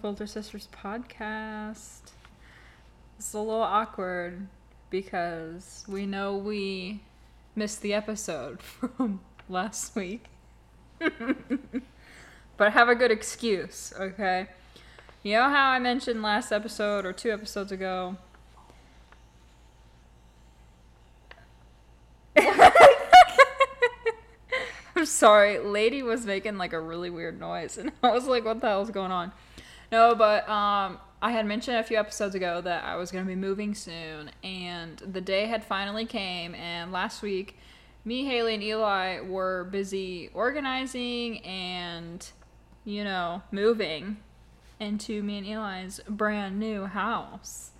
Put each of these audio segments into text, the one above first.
Filter Sisters podcast. It's a little awkward because we know we missed the episode from last week. but have a good excuse, okay? You know how I mentioned last episode or two episodes ago? I'm sorry, lady was making like a really weird noise, and I was like, "What the hell is going on?" No, but um, I had mentioned a few episodes ago that I was gonna be moving soon, and the day had finally came. And last week, me, Haley, and Eli were busy organizing and, you know, moving into me and Eli's brand new house.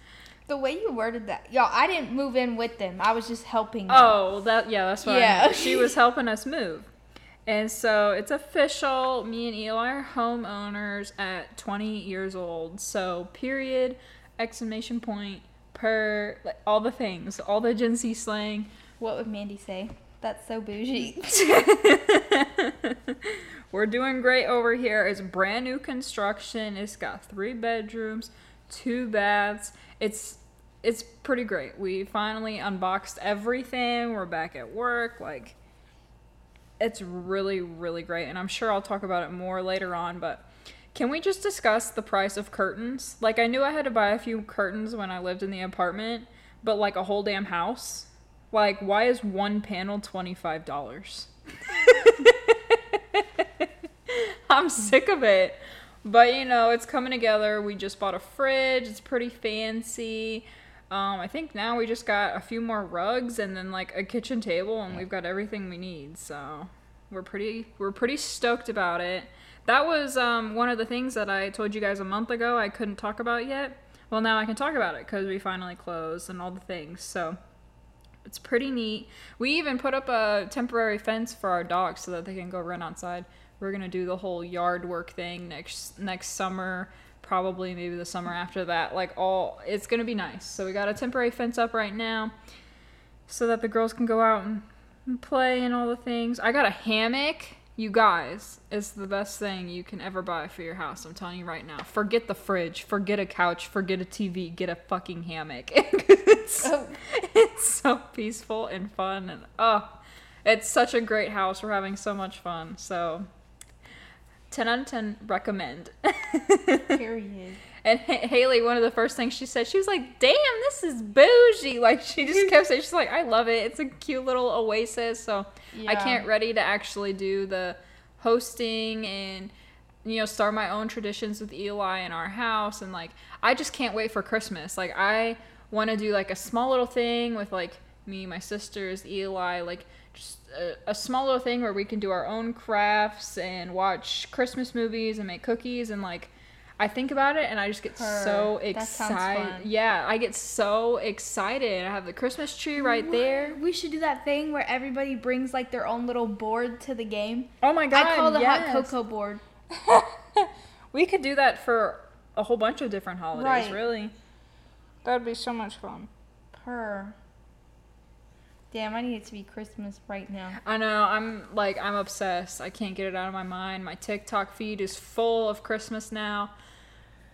The way you worded that, y'all, I didn't move in with them. I was just helping them. Oh, that yeah, that's what. Yeah. she was helping us move, and so it's official. Me and Eli are homeowners at 20 years old. So period, exclamation point, per, like, all the things, all the Gen Z slang. What would Mandy say? That's so bougie. We're doing great over here. It's brand new construction. It's got three bedrooms, two baths. It's it's pretty great. We finally unboxed everything. We're back at work. Like it's really really great and I'm sure I'll talk about it more later on, but can we just discuss the price of curtains? Like I knew I had to buy a few curtains when I lived in the apartment, but like a whole damn house? Like why is one panel $25? I'm sick of it. But you know, it's coming together. We just bought a fridge. It's pretty fancy. Um, I think now we just got a few more rugs and then like a kitchen table, and we've got everything we need. So we're pretty we're pretty stoked about it. That was um, one of the things that I told you guys a month ago I couldn't talk about yet. Well, now I can talk about it because we finally closed and all the things. So it's pretty neat. We even put up a temporary fence for our dogs so that they can go run outside. We're gonna do the whole yard work thing next next summer, probably maybe the summer after that. Like all, it's gonna be nice. So we got a temporary fence up right now, so that the girls can go out and, and play and all the things. I got a hammock. You guys, it's the best thing you can ever buy for your house. I'm telling you right now. Forget the fridge. Forget a couch. Forget a TV. Get a fucking hammock. it's, Oh. it's so peaceful and fun and oh it's such a great house we're having so much fun so 10 out of 10 recommend. Period. and H- haley one of the first things she said she was like damn this is bougie. Like she just kept saying she's like i love it. It's a cute little oasis so i can't ready to actually do the hosting and you know start my own traditions with eli in our house and like i just can't wait for christmas. Like i want to do like a small little thing with like me my sisters eli like just a, a small little thing where we can do our own crafts and watch christmas movies and make cookies and like i think about it and i just get so. That sounds excited yeah i get so excited i have the christmas tree right there We should do that thing where everybody brings like their own little board to the game. oh my god I call the yes. hot cocoa board. we could do that for a whole bunch of different holidays Right. really that would be so much fun Purr. Damn, I need it to be Christmas right now. I know. I'm like I'm obsessed. I can't get it out of my mind. My TikTok feed is full of Christmas now,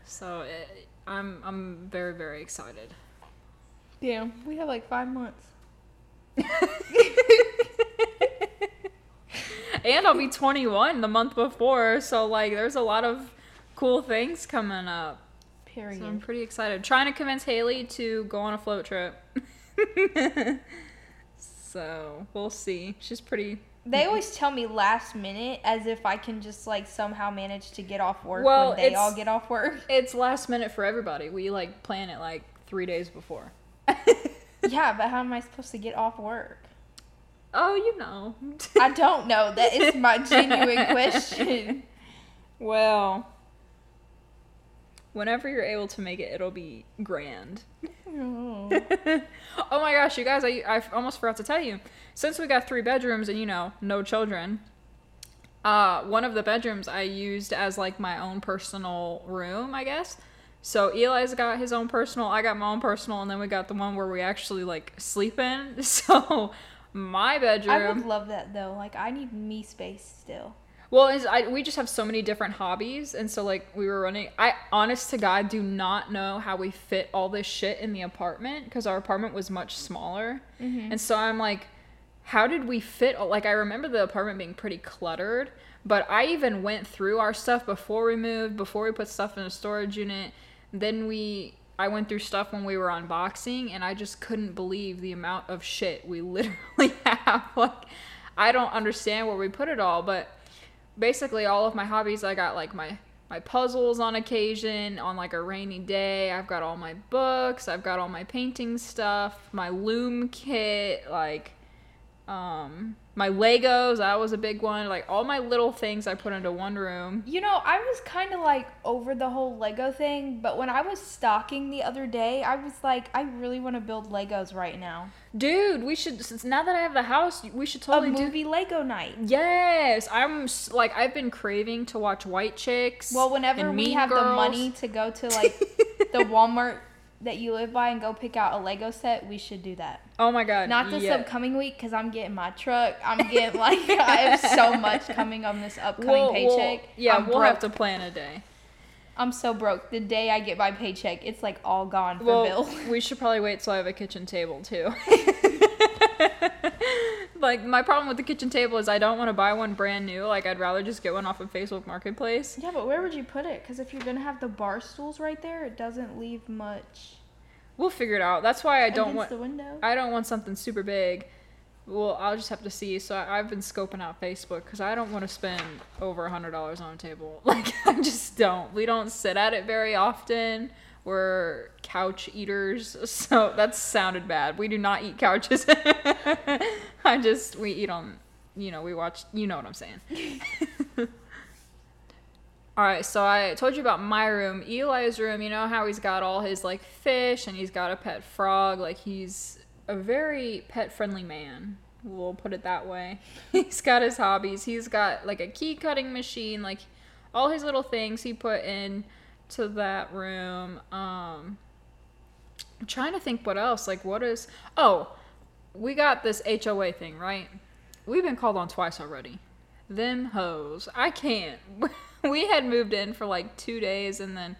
so it, I'm I'm very very excited. Damn, we have like five months. and I'll be 21 the month before, so like there's a lot of cool things coming up. Period. So I'm pretty excited. Trying to convince Haley to go on a float trip. so we'll see. She's pretty They always tell me last minute as if I can just like somehow manage to get off work Well, when they all get off work. It's last minute for everybody. We like plan it like three days before. yeah, but how am I supposed to get off work? oh, you know. I don't know. That is my genuine question. well, whenever you're able to make it, it'll be grand. Oh. my gosh, you guys, I, I almost forgot to tell you. Since we got three bedrooms and, you know, no children, uh, one of the bedrooms I used as like my own personal room, I guess. So Eli's got his own personal, I got my own personal, and then we got the one where we actually like sleep in. So my bedroom. I would love that though. Like I need me space still. Well, is I we just have so many different hobbies, and so like we were running. I honest to God do not know how we fit all this shit in the apartment because our apartment was much smaller, mm-hmm. and so I'm like, how did we fit? Like I remember the apartment being pretty cluttered, but I even went through our stuff before we moved, before we put stuff in a storage unit. Then we. I went through stuff when we were unboxing, and I just couldn't believe the amount of shit we literally have. Like, I don't understand where we put it all, but basically all of my hobbies i got like my my puzzles on occasion on like a rainy day i've got all my books i've got all my painting stuff my loom kit like um my legos that was a big one like all my little things i put into one room You know, I was kind of like over the whole Lego thing, but when I was stocking the other day, I was like, I really want to build Legos right now. dude we should since now that i have the house we should totally a do movie Lego night. yes i'm like i've been craving to watch white chicks Well, whenever we have the money to go to like the Walmart that you live by and go pick out a Lego set, we should do that. oh my god Not this yeah. upcoming week because I'm getting my truck. I'm getting like I have so much coming on this upcoming We'll- we'll- paycheck. yeah I'm we'll broke. have to plan a day I'm so broke. The day I get my paycheck, it's like all gone for well, Bill. we should probably wait till I have a kitchen table too. like my problem with the kitchen table is I don't want to buy one brand new. Like I'd rather just get one off of Facebook Marketplace. Yeah, but where would you put it? Because if you're gonna have the bar stools right there, it doesn't leave much. We'll figure it out. That's why I don't want. the window. I don't want something super big. Well, I'll just have to see. So I, I've been scoping out Facebook because I don't want to spend over a hundred dollars on a table. Like I just don't. We don't sit at it very often. We're couch eaters, so that sounded bad. We do not eat couches. I just we eat on. You know, we watch. You know what I'm saying. All right, so I told you about my room, Eli's room. You know how he's got all his like fish and he's got a pet frog. Like he's a very pet friendly man. We'll put it that way. he's got his hobbies. He's got like a key cutting machine, like all his little things he put in to that room. Um I'm trying to think what else. Like what is Oh, we got this HOA thing, right? We've been called on twice already. Them hoes. I can't. we had moved in for like two days and then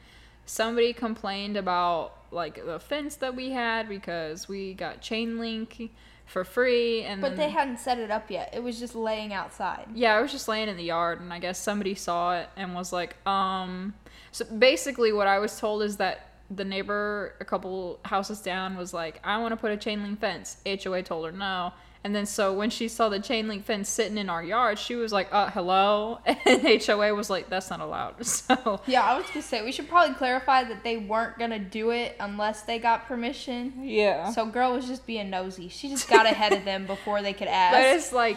somebody complained about like the fence that we had because we got chain link for free and but then, they hadn't set it up yet. It was just laying outside. yeah, I was just laying in the yard and I guess somebody saw it and was like, um so basically what I was told is that the neighbor a couple houses down was like, I want to put a chain link fence. HOA told her no. And then so when she saw the chain link fence sitting in our yard, she was like, uh, hello? And HOA was like, that's not allowed. So Yeah, I was gonna say we should probably clarify that they weren't gonna do it unless they got permission. yeah. So girl was just being nosy. She just got ahead of them before they could ask. But it's like,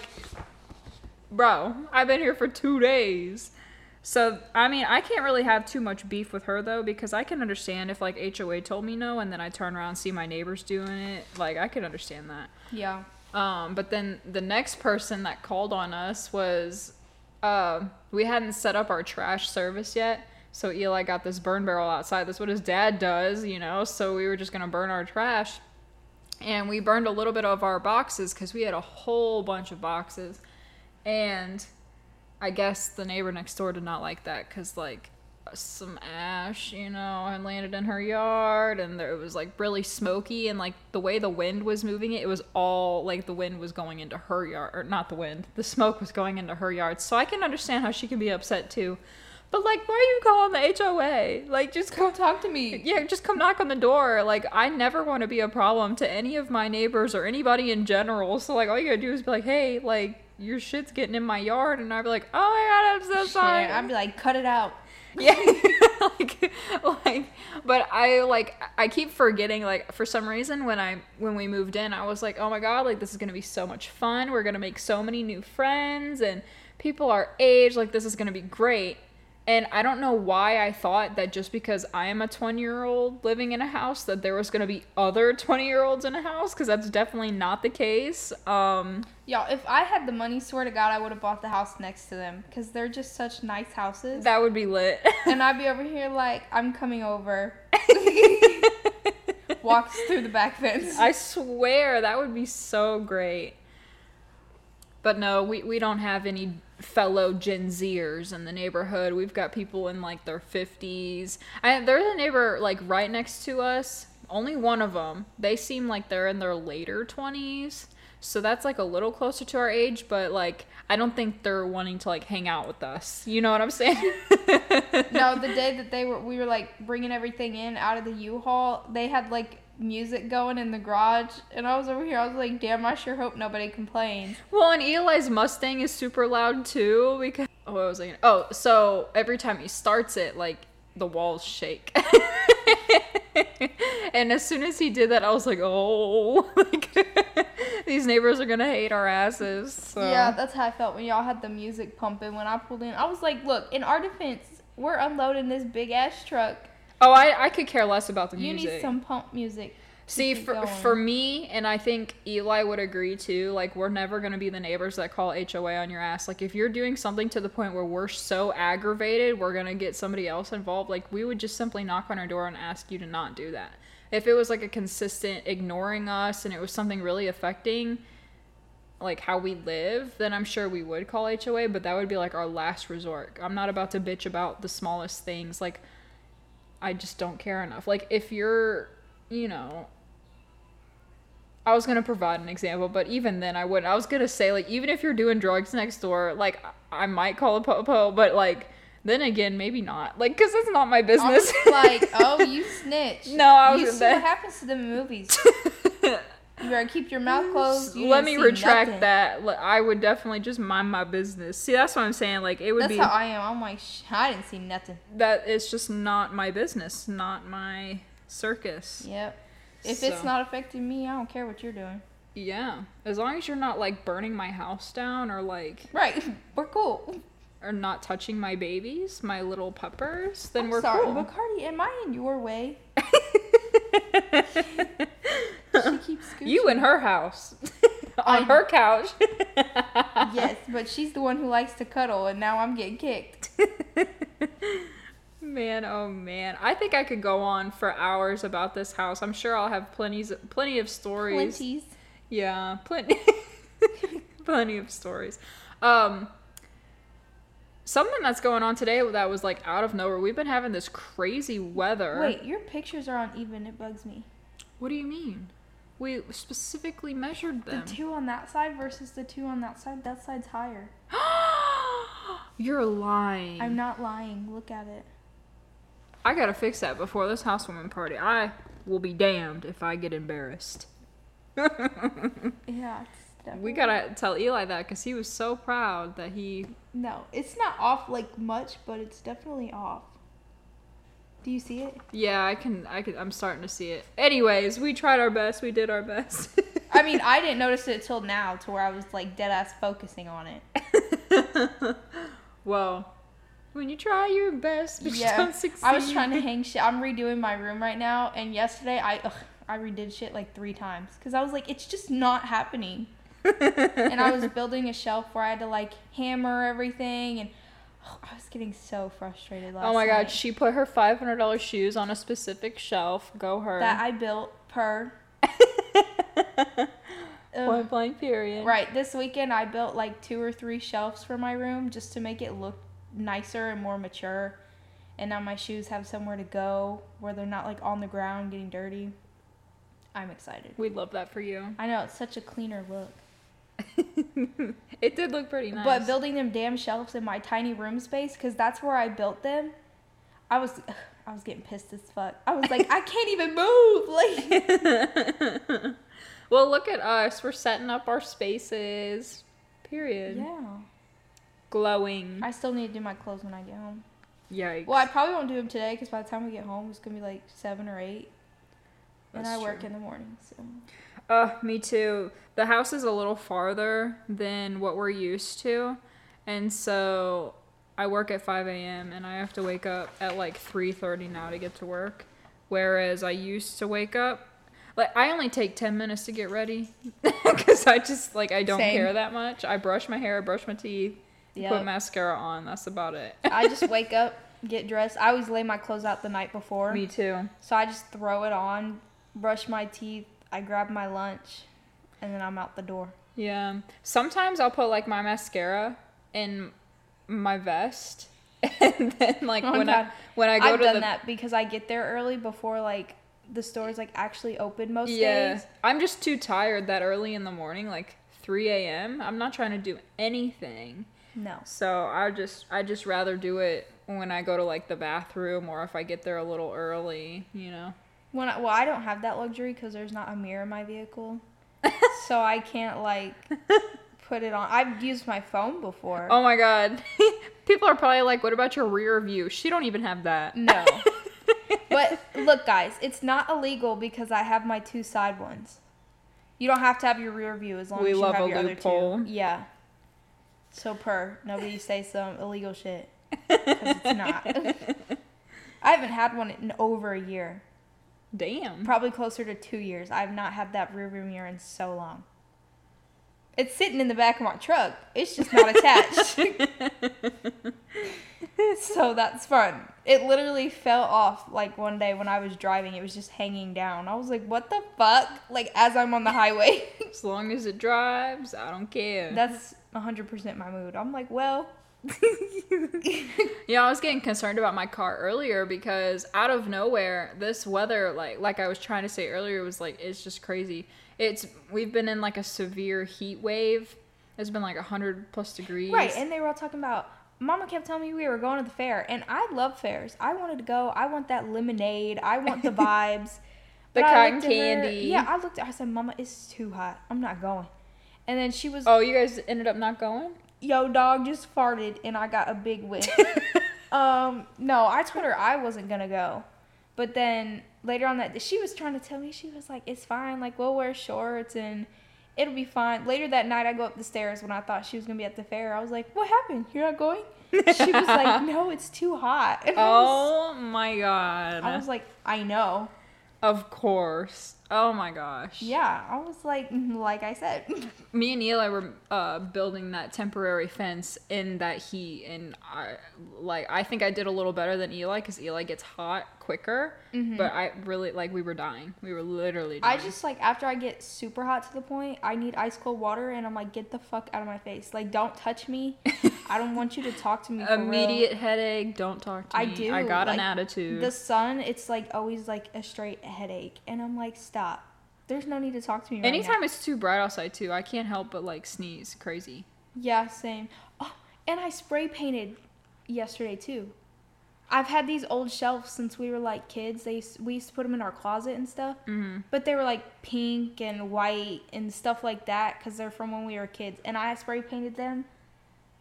bro, I've been here for two days. So, I mean, I can't really have too much beef with her though, because I can understand if like HOA told me no and then I turn around and see my neighbors doing it. Like, I could understand that. Yeah. Um, but then the next person that called on us was, uh, we hadn't set up our trash service yet. So Eli got this burn barrel outside. That's what his dad does, you know. So we were just gonna burn our trash, and we burned a little bit of our boxes because we had a whole bunch of boxes, and I guess the neighbor next door did not like that because like some ash, you know, had landed in her yard, and there, it was like really smoky, and like the way the wind was moving it, it was all like the wind was going into her yard, or not the wind, the smoke was going into her yard. So I can understand how she can be upset too. But like, why are you calling the HOA? Like, just Come talk to me. yeah, just come knock on the door. Like, I never want to be a problem to any of my neighbors or anybody in general. So, like, all you gotta do is be like, hey, like, your shit's getting in my yard. And I'd be like, oh my god, I'm so sorry. I'd be like, cut it out. Yeah, like, like, but I like I keep forgetting. Like for some reason, when I when we moved in, I was like, oh my god, like this is gonna be so much fun. We're gonna make so many new friends, and people our age. Like this is gonna be great. And I don't know why I thought that just because I am a 20 year old living in a house that there was gonna be other 20 year olds in a house because that's definitely not the case. Um, Y'all, if I had the money, swear to God, I would have bought the house next to them because they're just such nice houses. that would be lit. and I'd be over here like, I'm coming over. Walks through the back fence. I swear that would be so great. But no, we, we don't have any fellow Gen Zers in the neighborhood. We've got people in like their 50s. I, there's a neighbor like right next to us. Only one of them. They seem like they're in their later 20s. So that's like a little closer to our age, but like I don't think they're wanting to like hang out with us. You know what I'm saying? no, the day that they were, we were like bringing everything in out of the U-Haul. They had like music going in the garage, and I was over here. I was like, "Damn, I sure hope nobody complains." Well, and Eli's Mustang is super loud too because oh, what was I? Gonna, oh, so every time he starts it, like the walls shake. and as soon as he did that, I was like, "Oh, like these neighbors are gonna hate our asses." So. Yeah, that's how I felt when y'all had the music pumping when I pulled in. I was like, "Look, in our defense, we're unloading this big ass truck." Oh, I, I could care less about the You music. You need some pump music. See, for, going. for me, and I think Eli would agree too, like, we're never going to be the neighbors that call HOA on your ass. Like, if you're doing something to the point where we're so aggravated, we're going to get somebody else involved, like, we would just simply knock on our door and ask you to not do that. If it was like a consistent ignoring us and it was something really affecting, like, how we live, then I'm sure we would call HOA, but that would be like our last resort. I'm not about to bitch about the smallest things. Like, I just don't care enough. Like if you're, you know, I was gonna provide an example, but even then I wouldn't. I was gonna say like even if you're doing drugs next door, like I might call a popo, but like then again maybe not. Like because it's not my business. like, "Oh, you snitch." No, I was You see what happens to the movies. You better keep your mouth closed. You Let me retract nothing. that. I would definitely just mind my business. See, that's what I'm saying. Like it would That's be how I am. I'm like, Shh, I didn't see nothing. that it's just not my business, not my circus. Yep. If So- it's not affecting me, I don't care what you're doing. Yeah, as long as you're not like burning my house down or like Right. We're cool. or not touching my babies, my little puppers, then I'm we're sorry, cool. but Cardi, am I in your way? She keeps scooching. you in her house on I- her couch. Yes, but she's the one who likes to cuddle, and now I'm getting kicked. Man, oh man. I think I could go on for hours about this house. I'm sure I'll have plenty plenty of stories. Plenties. Yeah, plenty plenty of stories. Um something that's going on today that was like out of nowhere. We've been having this crazy weather. Wait, your pictures are uneven. It bugs me. What do you mean? We specifically measured them. The two on that side versus the two on that side. That side's higher. You're lying. I'm not lying. Look at it. I gotta fix that before this housewarming party. I will be damned if I get embarrassed. Yeah. Definitely... we gotta tell Eli that because he was so proud that he. No, it's not off like much, but it's definitely off. Do you see it? Yeah, I can. I can. I'm starting to see it. Anyways, we tried our best. We did our best. I mean, I didn't notice it till now, to where I was like dead ass focusing on it. well, when you try your best, but you Yeah, don't succeed. I was trying to hang shit. I'm redoing my room right now, and yesterday I ugh, I redid shit like three times because I was like, it's just not happening. and I was building a shelf where I had to like hammer everything, and oh, I was getting so frustrated oh last Oh my god, she put her five hundred dollars shoes on a specific shelf. Go her. that I built per. Point blank period. Right, this weekend I built like two or three shelves for my room just to make it look nicer and more mature. And now my shoes have somewhere to go where they're not like on the ground getting dirty. I'm excited. We love that for you. I know it's such a cleaner look. it did look pretty nice. But building them damn shelves in my tiny room space cuz that's where I built them. I was I was getting pissed as fuck. I was like, I can't even move. Like well, look at us. We're setting up our spaces. Period. Yeah. Glowing. I still need to do my clothes when I get home. Yikes. Well, I probably won't do them today because by the time we get home, it's gonna be like seven or eight, and That's I work in the morning. So Uh, me too. The house is a little farther than what we're used to, and so I work at 5 a.m. and I have to wake up at like 3:30 now to get to work. Whereas I used to wake up, like I only take 10 minutes to get ready because I just like I don't Same. care that much. I brush my hair, brush my teeth, Yep. put mascara on. That's about it. I just wake up, get dressed. I always lay my clothes out the night before, me too. so I just throw it on, brush my teeth, I grab my lunch, and then I'm out the door. Yeah. Sometimes I'll put like my mascara in my vest, and then like Oh when I God. when I go I've to done the that because I get there early before like the stores like actually open most yeah, days. I'm just too tired that early in the morning, like 3 a.m. I'm not trying to do anything, No. so I just I just rather do it when I go to like the bathroom or if I get there a little early, you know. When I, well, I don't have that luxury because there's not a mirror in my vehicle, so I can't like put it on. I've used my phone before. Oh my god. People are probably like, "What about your rear view?" She don't even have that. No. but look, guys, it's not illegal because I have my two side ones. You don't have to have your rear view as long We as you love have a your other loophole. two. Yeah. So per nobody say some illegal shit because it's not. I haven't had one in over a year. Damn. Probably closer to two years. I've not had that rear view mirror in so long. It's sitting in the back of my truck. It's just not attached. so that's fun. It literally fell off like one day when I was driving. It was just hanging down. I was like, what the fuck? Like as I'm on the highway. As long as it drives, I don't care. that's 100% my mood. I'm like, well, Yeah, I was getting concerned about my car earlier because out of nowhere, this weather, like like I was trying to say earlier, was like it's just crazy. It's we've been in like a severe heat wave. It's been like hundred plus degrees. right. And they were all talking about, Mama kept telling me we were going to the fair. And I love fairs. I wanted to go. I want that lemonade. I want the vibes. The But cotton at her- candy. yeah, I looked at her. I said, Mama, it's too hot. I'm not going. And then she was, oh, you guys ended up not going? Yo, dog just farted, and I got a big whiff. um, no, I told her I wasn't gonna go. But then later on that, she was trying to tell me she was like, "It's fine. Like we'll wear shorts and it'll be fine." Later that night, I go up the stairs when I thought she was gonna be at the fair. I was like, "What happened? You're not going?" She was like, "No, it's too hot." And I was- Oh my god. I was like, "I know." of course. Oh my gosh. Yeah, I was like, like I said. me and Eli were uh, building that temporary fence in that heat, and I like I think I did a little better than Eli because Eli gets hot quicker. But I really like we were dying. We were literally. I just like after I get super hot to the point, I need ice cold water, and I'm like, get the fuck out of my face! Like, don't touch me. I don't want you to talk to me. For real. immediate headache. Don't talk to I me. do. I got an attitude. The sun, it's like always like a straight headache, and I'm like, stop. There's no need to talk to me. Right Anytime now. it's too bright outside too, I can't help but like sneeze. Crazy. Yeah, same. Oh, and I spray painted yesterday too. I've had these old shelves since we were like kids. They used- we used to put them in our closet and stuff. hmm But they were like pink and white and stuff like that because they're from when we were kids. And I spray painted them,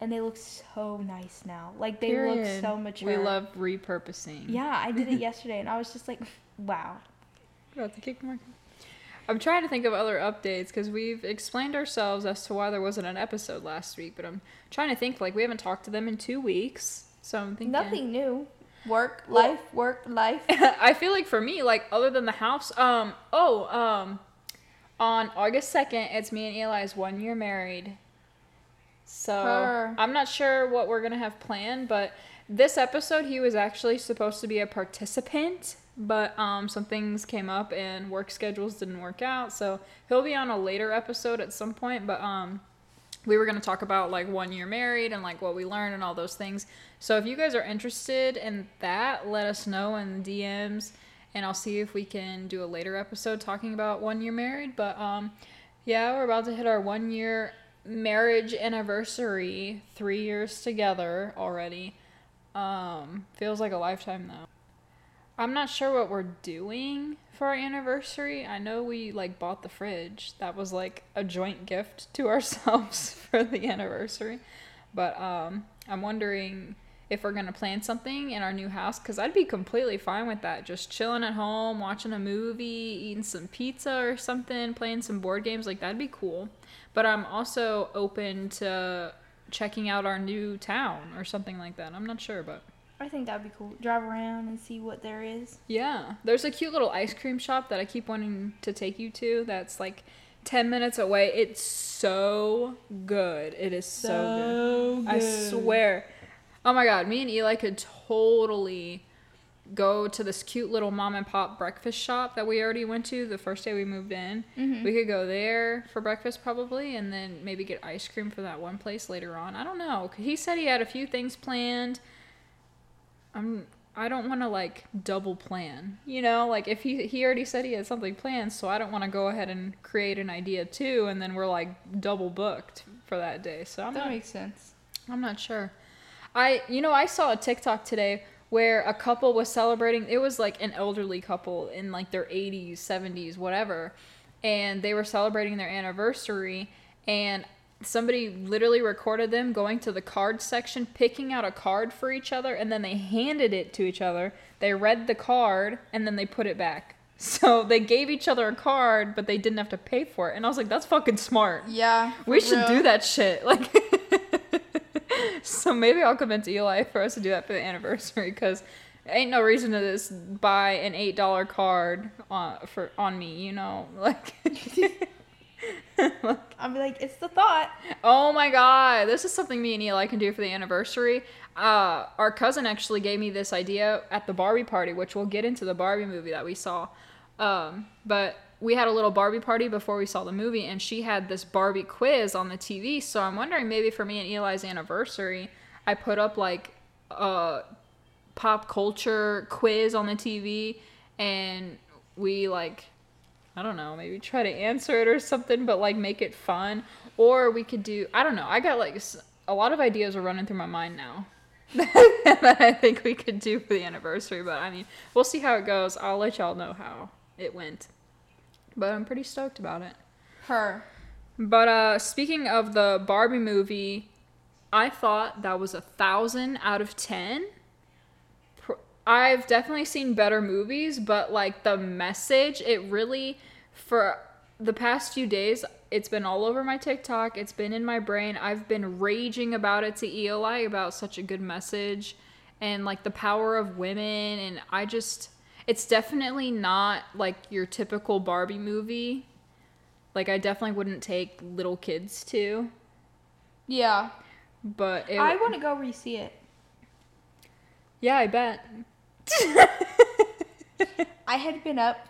and they look so nice now. Like they look Period. so mature. We love repurposing. Yeah, I did it yesterday, and I was just like, wow. About the kick my. I'm trying to think of other updates because we've explained ourselves as to why there wasn't an episode last week, but I'm trying to think like we haven't talked to them in two weeks, so I'm thinking Nothing new. Work, life, work, life. I feel like for me, like other than the house, um, oh, um, on August second, it's me and Eli's one year married. So Her. I'm not sure what we're gonna have planned, but this episode he was actually supposed to be a participant, but um, some things came up and work schedules didn't work out, so he'll be on a later episode at some point. But um, we were going to talk about like one year married and like what we learned and all those things. So if you guys are interested in that, let us know in the DMs and I'll see if we can do a later episode talking about one year married. But um yeah, we're about to hit our one year marriage anniversary, 3 years together already. Um feels like a lifetime though. I'm not sure what we're doing for our anniversary. I know we like bought the fridge. That was like a joint gift to ourselves for the anniversary. But um I'm wondering if we're going to plan something in our new house cuz I'd be completely fine with that. Just chilling at home, watching a movie, eating some pizza or something, playing some board games like that'd be cool. But I'm also open to checking out our new town or something like that. I'm not sure, but I think that'd be cool. Drive around and see what there is. yeah, there's a cute little ice cream shop that I keep wanting to take you to. That's like ten minutes away. It's so good. It is so, good. I swear. Oh my god, me and Eli could totally go to this cute little mom and pop breakfast shop that we already went to the first day we moved in. Mhm. We could go there for breakfast probably, and then maybe get ice cream for that one place later on. I don't know. He said he had a few things planned. I'm. I don't want to like double plan, you know. Like if he he already said he had something planned, so I don't want to go ahead and create an idea too, and then we're like double booked for that day. So I'm That not makes sense. I'm not sure. I you know I saw a TikTok today where a couple was celebrating. It was like an elderly couple in like their 80s, 70s, whatever, and they were celebrating their anniversary and somebody literally recorded them going to the card section picking out a card for each other and then they handed it to each other. They read the card and then they put it back. So they gave each other a card but they didn't have to pay for it. And I was like that's fucking smart. Yeah. We should do that shit. Like, so maybe I'll convince Eli for us to do that for the anniversary because ain't no reason to just buy an eight dollar card on for on me. You know, like. I'll be like, it's the thought. Oh my god, this is something me and Eli can do for the anniversary. Uh, our cousin actually gave me this idea at the Barbie party, which we'll get into the Barbie movie that we saw. Um, but we had a little Barbie party before we saw the movie, and she had this Barbie quiz on the TV. So I'm wondering maybe for me and Eli's anniversary, I put up like a pop culture quiz on the TV, and we like I don't know, maybe try to answer it or something, but like make it fun. Or we could do, I don't know, I got like a lot of ideas are running through my mind now that I think we could do for the anniversary. But I mean, we'll see how it goes. I'll let y'all know how it went. But I'm pretty stoked about it. Her. But uh, speaking of the Barbie movie, I thought that was a thousand out of ten. I've definitely seen better movies, but like the message, it really, for the past few days, it's been all over my TikTok. It's been in my brain. I've been raging about it to Eli about such a good message and like the power of women. And I just, it's definitely not like your typical Barbie movie. Like I definitely wouldn't take little kids to, Yeah. but it, I want to go re-see it. yeah, I bet. I had been up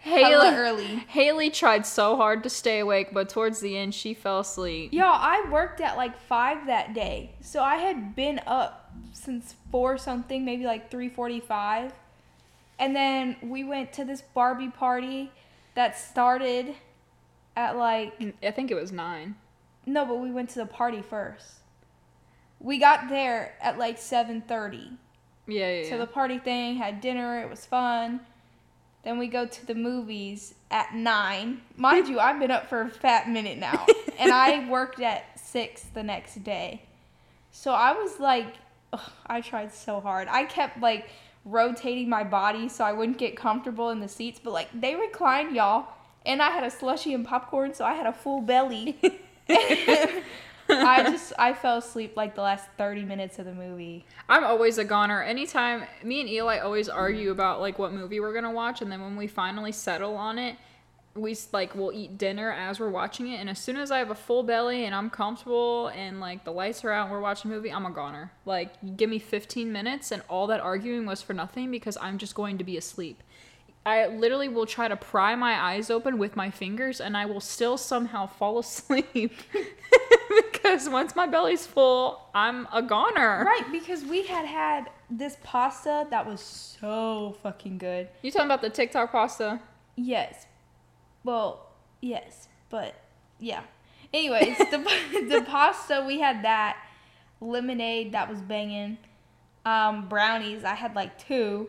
Haley, early. Haley tried so hard to stay awake, but towards the end she fell asleep. Y'all, I worked at like five that day, so I had been up since four something, maybe like three forty-five, and then we went to this Barbie party that started at like I think it was nine. no, but we went to the party first. We got there at like seven thirty. Yeah, yeah. So the party thing had dinner. It was fun. Then we go to the movies at nine. Mind you, I've been up for a fat minute now, and I worked at six the next day. So I was like, ugh, I tried so hard. I kept like rotating my body so I wouldn't get comfortable in the seats, but like they reclined, y'all, and I had a slushy and popcorn, so I had a full belly. I just I fell asleep like the last thirty minutes of the movie. I'm always a goner. Anytime me and Eli always mm-hmm. argue about like what movie we're gonna watch, and then when we finally settle on it, we like we'll eat dinner as we're watching it. And as soon as I have a full belly and I'm comfortable and like the lights are out and we're watching a movie, I'm a goner. Like give me 15 minutes and all that arguing was for nothing because I'm just going to be asleep. I literally will try to pry my eyes open with my fingers and I will still somehow fall asleep because once my belly's full, I'm a goner. Right, because we had had this pasta that was so fucking good. You talking about the TikTok pasta? Yes. Well, yes, but yeah. Anyways, the the pasta we had that lemonade that was banging. Um, brownies I had like two,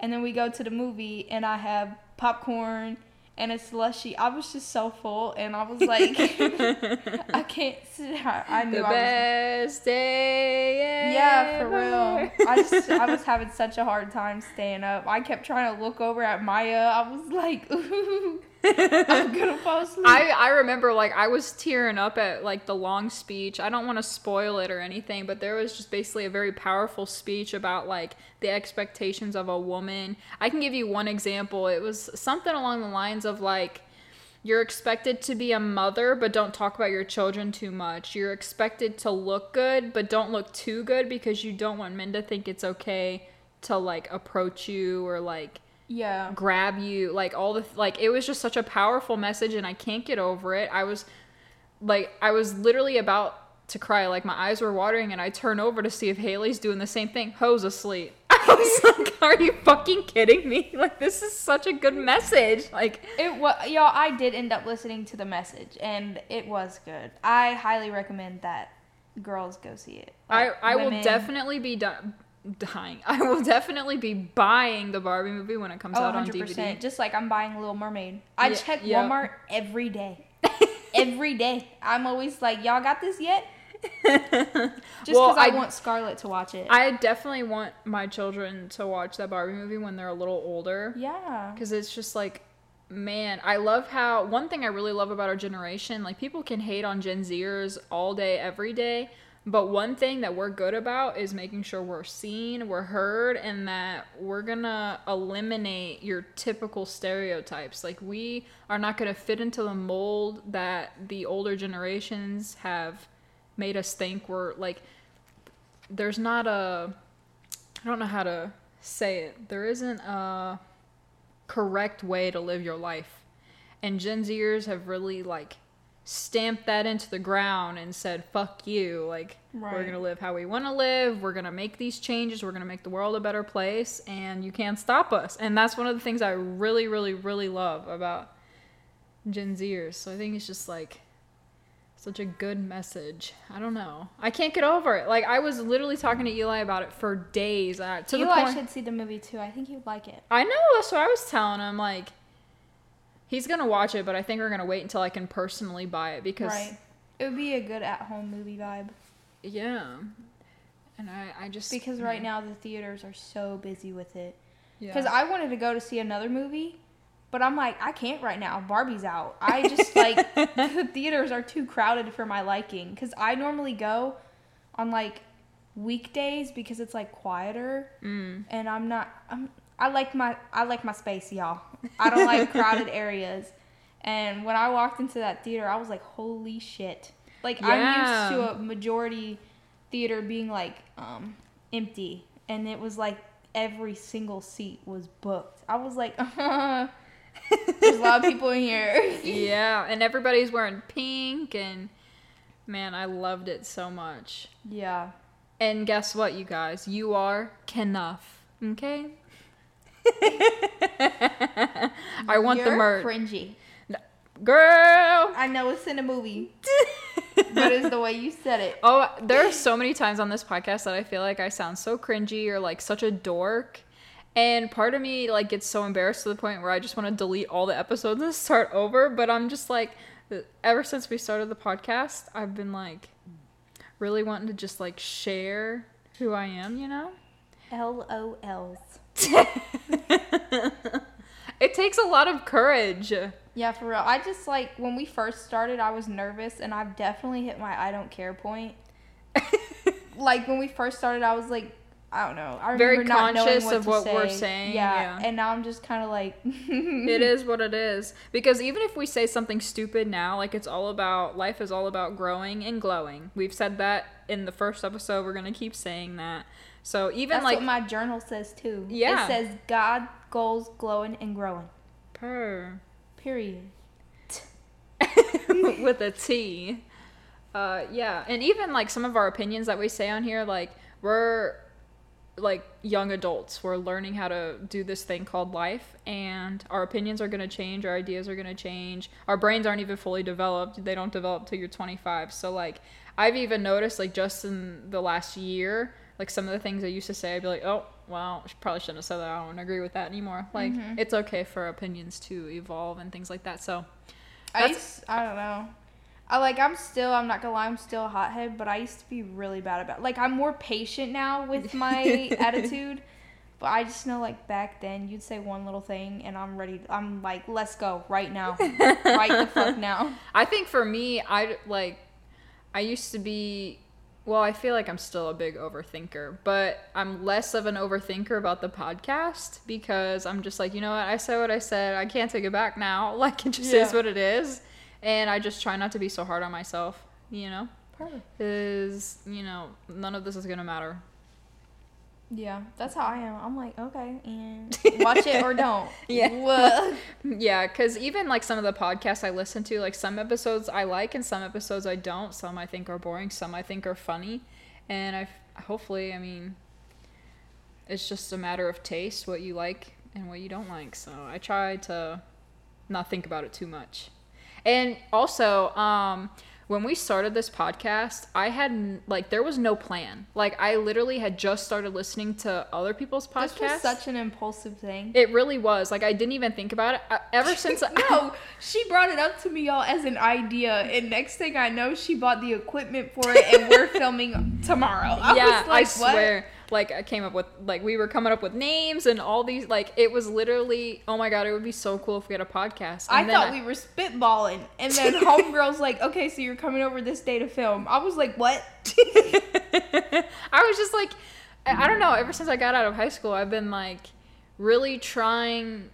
and then we go to the movie and I have popcorn and a slushy. I was just so full, and I was like, I can't sit. I, I knew The I was best day. Yeah, for ever. real. I just I was having such a hard time staying up. I kept trying to look over at Maya. I was like, ooh, I'm gonna fall asleep. I, I remember like I was tearing up at like the long speech. I don't want to spoil it or anything, but there was just basically a very powerful speech about like the expectations of a woman. I can give you one example. It was something along the lines of like you're expected to be a mother, but don't talk about your children too much. You're expected to look good, but don't look too good because you don't want men to think it's okay to like approach you or like Yeah. grab you like all the like it was just such a powerful message and i can't get over it i was like i was literally about to cry like my eyes were watering and i turn over to see if haley's doing the same thing ho's asleep i was like are you fucking kidding me like this is such a good message like It was y'all. I did end up listening to the message, and it was good. I highly recommend that girls go see it. i Like, i will women- definitely be di- dying i will definitely be buying the barbie movie when it comes Oh, out on 100%. dvd Just like I'm buying Little Mermaid. I Yeah, check yeah. Walmart every day. every day. I'm always like, y'all got this yet? Just because Well, I, I- want Scarlett to watch it. I definitely want my children to watch that Barbie movie when they're a little older. yeah. Because it's just like, man, I love how. One thing I really love about our generation, like, people can hate on Gen Zers all day, every day. But one thing that we're good about is making sure we're seen, we're heard, and that we're gonna eliminate your typical stereotypes. Like, we are not gonna fit into the mold that the older generations have made us think we're like. There's not a. I don't know how to say it. There isn't a correct way to live your life. And Gen Zers have really like stamped that into the ground and said, fuck you. Like, we're going to live how we want to live. We're going to make these changes. We're going to make the world a better place. And you can't stop us. And that's one of the things I really, really, really love about Gen Zers. So I think it's just like such a good message. I don't know. I can't get over it. Like, I was literally talking to Eli about it for days. Uh, to the Eli point. should see the movie too. I think you'd like it. I know. That's what I was telling him. Like, he's gonna watch it, but I think we're gonna wait until I can personally buy it because, Right. It would be a good at-home movie vibe. yeah. And I, I just Because right now the theaters are so busy with it. yeah. Because I wanted to go to see another movie, but I'm like, I can't right now. Barbie's out. I just like the theaters are too crowded for my liking. Because I normally go on like weekdays because it's like quieter, mm, and I'm not. I'm. I like my. I like my space, y'all. I don't like crowded areas. And when I walked into that theater, I was like, holy shit. Like I'm used to a majority theater being like um empty and it was like every single seat was booked. I was like, uh-huh. there's a lot of people in here. yeah, and everybody's wearing pink, and man, I loved it so much. yeah. And guess what, you guys? You are Kenough. Okay. I want the You're merch, Cringy. girl. I know it's in a movie, but it's the way you said it. Oh, there are so many times on this podcast that I feel like I sound so cringy or like such a dork. And part of me like gets so embarrassed to the point where I just want to delete all the episodes and start over, but I'm just like ever since we started the podcast, I've been like really wanting to just like share who I am, you know? LOLs. it takes a lot of courage. Yeah, for real. I just like when we first started, I was nervous, and I've definitely hit my I don't care point. like when we first started, I was like, I don't know. I Very remember not knowing conscious what of to what say. we're saying, Yeah, yeah. and now I'm just kind of like, it is what it is because even if we say something stupid now like it's all about life is all about growing and glowing we've said that in the first episode we're gonna keep saying that so even That's like my journal says too. Yeah. It says God, goals, glowing, and growing. Per. Period. with a t uh yeah and even like some of our opinions that we say on here like we're like young adults we're learning how to do this thing called life and our opinions are going to change our ideas are going to change our brains aren't even fully developed they don't develop till you're 25 so like i've even noticed like just in the last year like some of the things i used to say i'd be like oh well probably shouldn't have said that i don't agree with that anymore like mm-hmm. it's okay for opinions to evolve and things like that so I used, I don't know. I like I'm still I'm not gonna lie I'm still a hothead, but I used to be really bad about like I'm more patient now with my attitude. But I just know like back then you'd say one little thing and I'm ready. I'm like let's go right now, right the fuck now. I think for me, I like, I used to be, well, I feel like I'm still a big overthinker, but I'm less of an overthinker about the podcast because I'm just like, you know what, I said what I said. I can't take it back now. Like, it just is what it is. And I just try not to be so hard on myself, you know? Perfect. Is, you know, none of this is going to matter. Yeah, that's how I am. I'm like, okay, and watch it or don't. Yeah. Yeah, because even like some of the podcasts I listen to, like some episodes I like and some episodes I don't. Some I think are boring, some I think are funny. And I hopefully, I mean, it's just a matter of taste, what you like and what you don't like. So I try to not think about it too much. And also, um, when we started this podcast, I had like there was no plan. Like I literally had just started listening to other people's podcasts. this was such an impulsive thing. it really was. Like I didn't even think about it I, ever since. no, she brought it up to me, y'all, as an idea, and next thing I know, she bought the equipment for it, and we're filming tomorrow. I yeah, was like, I what? Like I came up with like we were coming up with names and all these like it was literally oh my god it would be so cool if we had a podcast. I And then thought we were spitballing, and then homegirl's like, "Okay, so you're coming over this day to film." I was like, "What?" I was just like, I I don't know. Ever since I got out of high school, I've been like really trying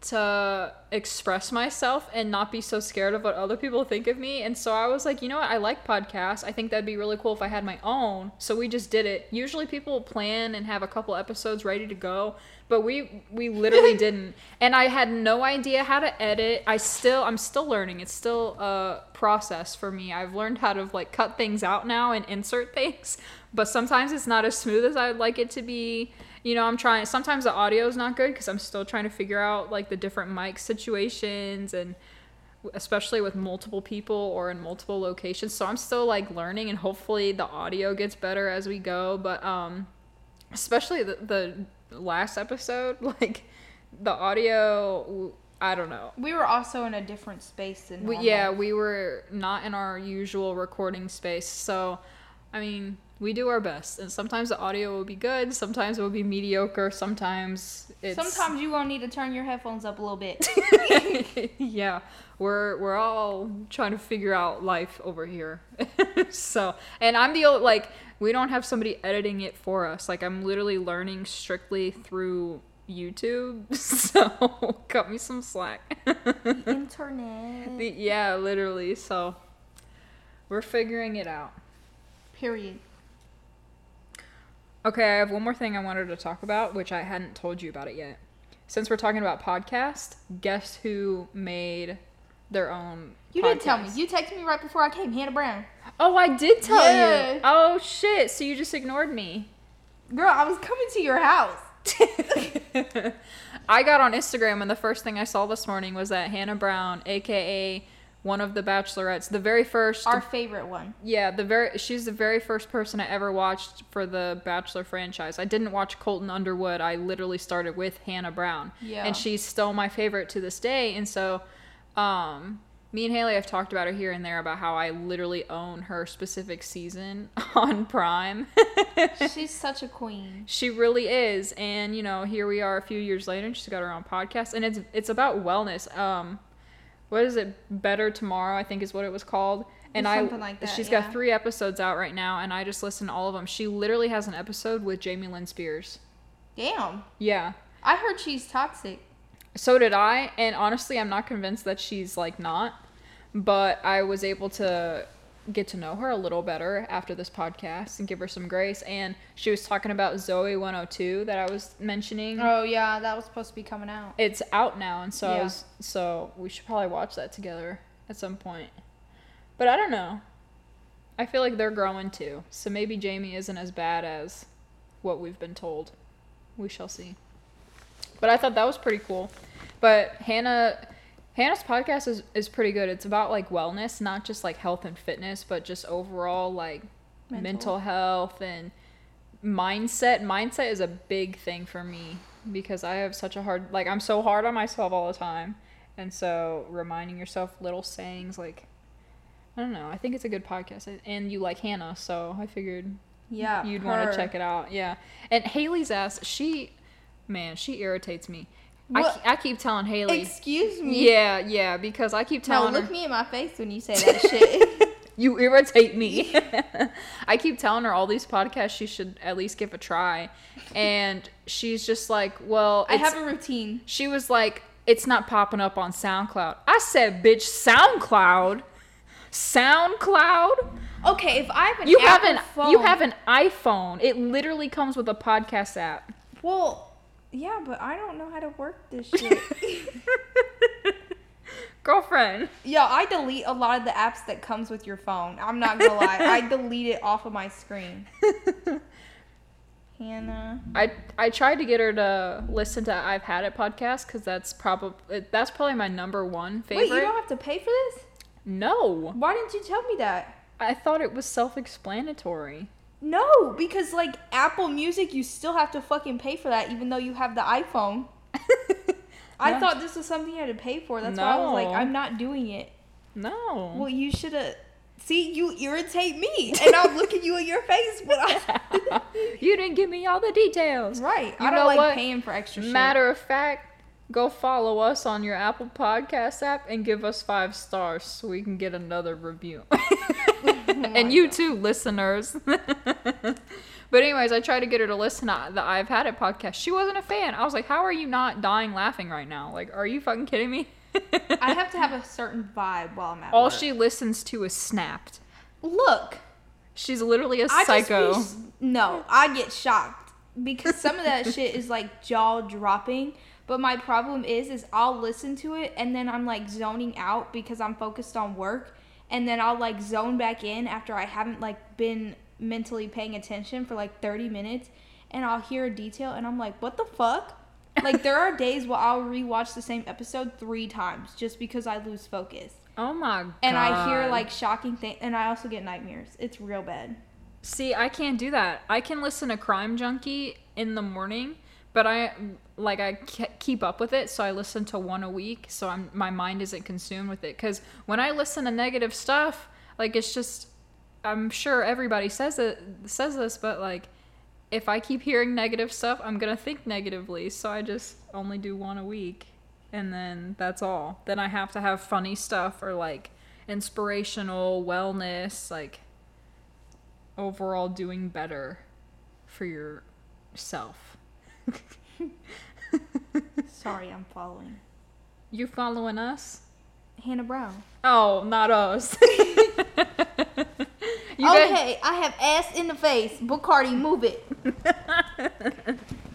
to express myself and not be so scared of what other people think of me. And so I was like, you know what? I like podcasts. I think that'd be really cool if I had my own. So we just did it. Usually people plan and have a couple episodes ready to go, but we we literally didn't. And I had no idea how to edit. I still I'm still learning. It's still a process for me. I've learned how to like cut things out now and insert things, but sometimes it's not as smooth as I'd like it to be you know i'm trying sometimes the audio is not good because i'm still trying to figure out like the different mic situations and especially with multiple people or in multiple locations. So i'm still like learning and hopefully the audio gets better as we go. But um especially the, the last episode like the audio i don't know. We were also in a different space than normal. yeah we were not in our usual recording space. So i mean we do our best and sometimes the audio will be good sometimes it will be mediocre sometimes it's Sometimes you gonna need to turn your headphones up a little bit. yeah we're we're all trying to figure out life over here so and i'm the old like we don't have somebody editing it for us like i'm literally learning strictly through youtube so cut me some slack Internet. The- yeah literally so we're figuring it out Period. Okay, I have one more thing I wanted to talk about, which I hadn't told you about it yet. Since we're talking about podcast, guess who made their own? You did tell me. podcast? You texted me right before I came. Hannah Brown. Oh, I did tell Yeah. you. Oh shit! So you just ignored me. Girl, I was coming to your house. I got on Instagram and the first thing I saw this morning was that Hannah Brown, aka one of the Bachelorettes, the very first Our favorite one. Yeah, the very she's the very first person I ever watched for the Bachelor franchise. I didn't watch Colton Underwood. I literally started with Hannah Brown. Yeah. And she's still my favorite to this day. And so um me and Haley have talked about her here and there about how I literally own her specific season on Prime. She's such a queen. she really is. And you know, here we are a few years later and she's got her own podcast and it's it's about wellness. Um what is it? Better Tomorrow, I think is what it was called. And Something I like that, she's yeah. got three episodes out right now and I just listened to all of them. She literally has an episode with Jamie Lynn Spears. Damn. Yeah. I heard she's toxic. So did I, and honestly, I'm not convinced that she's like not, but I was able to get to know her a little better after this podcast and give her some grace. And she was talking about Zoey 102 that I was mentioning. Oh yeah, that was supposed to be coming out. It's out now, and so I Yeah. was, so we should probably watch that together at some point. But I don't know. I feel like they're growing too, so maybe Jamie isn't as bad as what we've been told. We shall see. But I thought that was pretty cool. But Hannah Hannah's podcast is, is pretty good. It's about like wellness, not just like health and fitness, but just overall like mental, Mental. health and mindset. Mindset is a big thing for me because I have such a hard like I'm so hard on myself all the time. And so reminding yourself little sayings like I don't know. I think it's a good podcast. And you like Hannah, so I figured Yeah. you'd want to check it out. Yeah. And Haley's ass, she, man, she irritates me. I, ke- I keep telling Haley. Excuse me. Yeah, yeah, because I keep telling. Her. No, look her, me in my face when you say that shit. you irritate me. I keep telling her all these podcasts she should at least give a try. And she's just like, well, I have a routine. she was like, it's not popping up on SoundCloud. I said, bitch, SoundCloud? SoundCloud. Okay, if I have an You have Apple an phone, you have an iPhone. It literally comes with a podcast app. Well, yeah, but I don't know how to work this shit. Girlfriend. Yo, I delete a lot of the apps that comes with your phone. I'm not gonna lie. I delete it off of my screen. Hannah. I I tried to get her to listen to I've Had It podcast because that's probably that's probably my number one favorite. Wait, you don't have to pay for this? no, Why didn't you tell me that? I thought it was self-explanatory. No, because like Apple Music, you still have to fucking pay for that, even though you have the iPhone. I No. thought this was something you had to pay for. That's why I was like, I'm not doing it. No. Well, you should have. See, you irritate me, and I'm looking you in your face, but I. you didn't give me all the details. right, You I know don't like what? paying for extra shit. Matter of fact, go follow us on your Apple Podcast app and give us five stars so we can get another review. Oh and you too, listeners. but anyways, I tried to get her to listen uh, to the I've Had It podcast. She wasn't a fan. I was like, "How are you not dying laughing right now? Like, are you fucking kidding me?" I have to have a certain vibe while I'm at All work. she listens to is Snapped. look. She's literally a I psycho. Just no, I get shocked because some of that shit is like jaw dropping. But my problem is, is I'll listen to it and then I'm like zoning out because I'm focused on work, and then I'll like zone back in after I haven't like been mentally paying attention for like 30 minutes, and I'll hear a detail and I'm like, what the fuck? Like there are days where I'll rewatch the same episode three times just because I lose focus. oh my god. And I hear like shocking things, and I also get nightmares. It's real bad. See, I can't do that. I can listen to Crime Junkie in the morning, but I like I keep up with it, so I listen to one a week, so I'm my mind isn't consumed with it. Cause when I listen to negative stuff, like it's just, I'm sure everybody says it says this, but like if I keep hearing negative stuff, I'm gonna think negatively. So I just only do one a week, and then that's all. Then I have to have funny stuff or like inspirational wellness, like overall doing better for yourself. Sorry, I'm following. You following us? Hannah Brown. Oh, not us. okay, I have ass in the face. Bacardi, move it.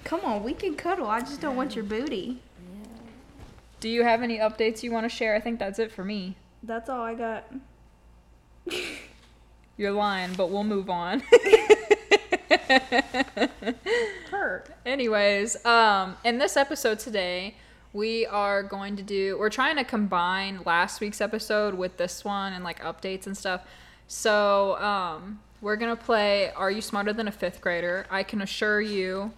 Come on, we can cuddle. I just don't want your booty. do you have any updates you want to share? I think that's it for me. That's all I got. You're lying, but we'll move on. Her. Anyways, um, in this episode today, we are going to do, we're trying to combine last week's episode with this one and like updates and stuff. So, um, we're gonna play Are You Smarter Than a Fifth Grader? I can assure you,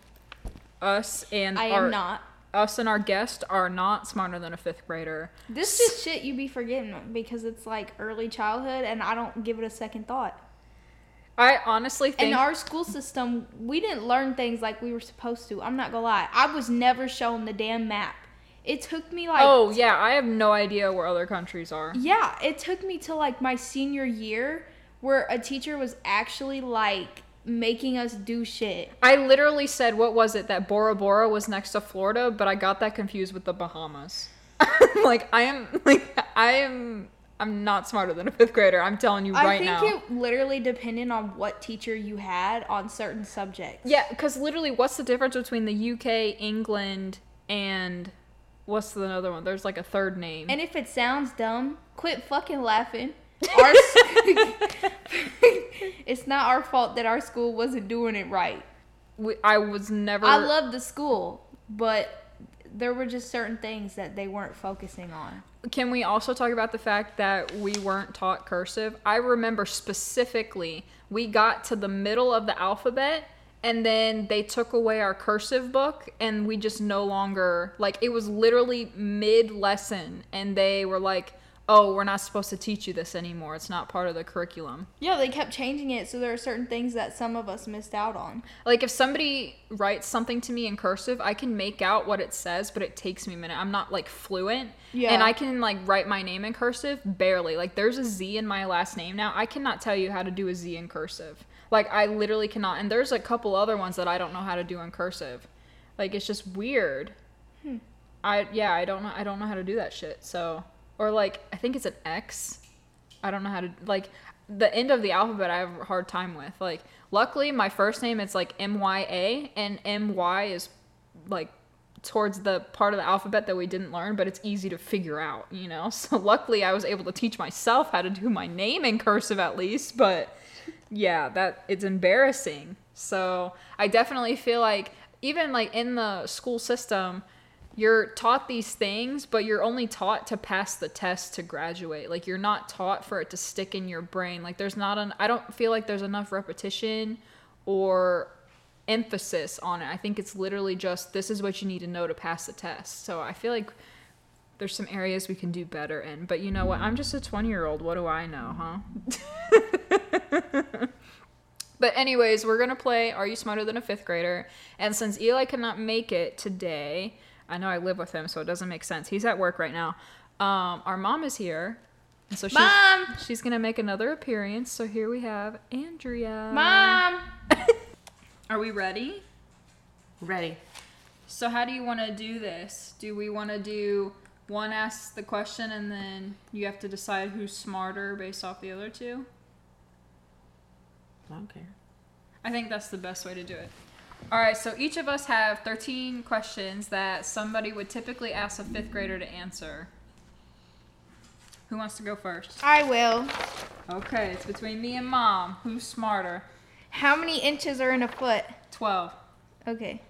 us and I our, am not. us and our guest are not smarter than a fifth grader. This is shit you be forgetting because it's like early childhood and I don't give it a second thought. I honestly think In our school system, we didn't learn things like we were supposed to. I'm not gonna lie. I was never shown the damn map. It took me like Oh yeah, I have no idea where other countries are. Yeah, it took me to like my senior year where a teacher was actually like making us do shit. I literally said, what was it? That Bora Bora was next to Florida, but I got that confused with the Bahamas. like I am, like I am, I'm not smarter than a fifth grader. I'm telling you right now. I think now. it literally depended on what teacher you had on certain subjects. Yeah, because literally, what's the difference between the UK, England, and what's the other one? There's like a third name. And if it sounds dumb, quit fucking laughing. Our it's not our fault that our school wasn't doing it right. we, I was never. I love the school, but there were just certain things that they weren't focusing on. Can we also talk about the fact that we weren't taught cursive? I remember specifically we got to the middle of the alphabet and then they took away our cursive book and we just no longer like it was literally mid lesson and they were like, "Oh, we're not supposed to teach you this anymore. It's not part of the curriculum." Yeah, they kept changing it, so there are certain things that some of us missed out on. Like if somebody writes something to me in cursive, I can make out what it says, but it takes me a minute. I'm not like fluent. Yeah. And I can like write my name in cursive barely. Like there's a Z in my last name now. I cannot tell you how to do a Z in cursive. Like I literally cannot. And there's a couple other ones that I don't know how to do in cursive. Like it's just weird. Hmm. I yeah, I don't know I don't know how to do that shit. So or like I think it's an X. I don't know how to like the end of the alphabet. I have a hard time with. Like, luckily, my first name it's like M Y A, and M Y is like towards the part of the alphabet that we didn't learn, but it's easy to figure out, you know? So luckily I was able to teach myself how to do my name in cursive at least, but yeah, that it's embarrassing. So I definitely feel like even like in the school system, you're taught these things, but you're only taught to pass the test to graduate. Like you're not taught for it to stick in your brain. Like there's not an I don't feel like there's enough repetition or emphasis on it. I think it's literally just this is what you need to know to pass the test. So I feel like there's some areas we can do better in. But you know what? I'm just a 20 year old. What do I know, huh? but, anyways, we're to play Are You Smarter Than a Fifth Grader? And since Eli cannot make it today, I know I live with him, so it doesn't make sense. He's at work right now. Um, our mom is here. And so she's, Mom! she's going to make another appearance. So here we have Andrea. Mom. Are we ready? Ready. So how do you want to do this? Do we want to do one asks the question and then you have to decide who's smarter based off the other two? I don't care. I think that's the best way to do it. All right, so each of us have 13 questions that somebody would typically ask a 5th grader to answer. Who wants to go first? I will. Okay, it's between me and mom. Who's smarter? How many inches are in a foot? 12. Okay.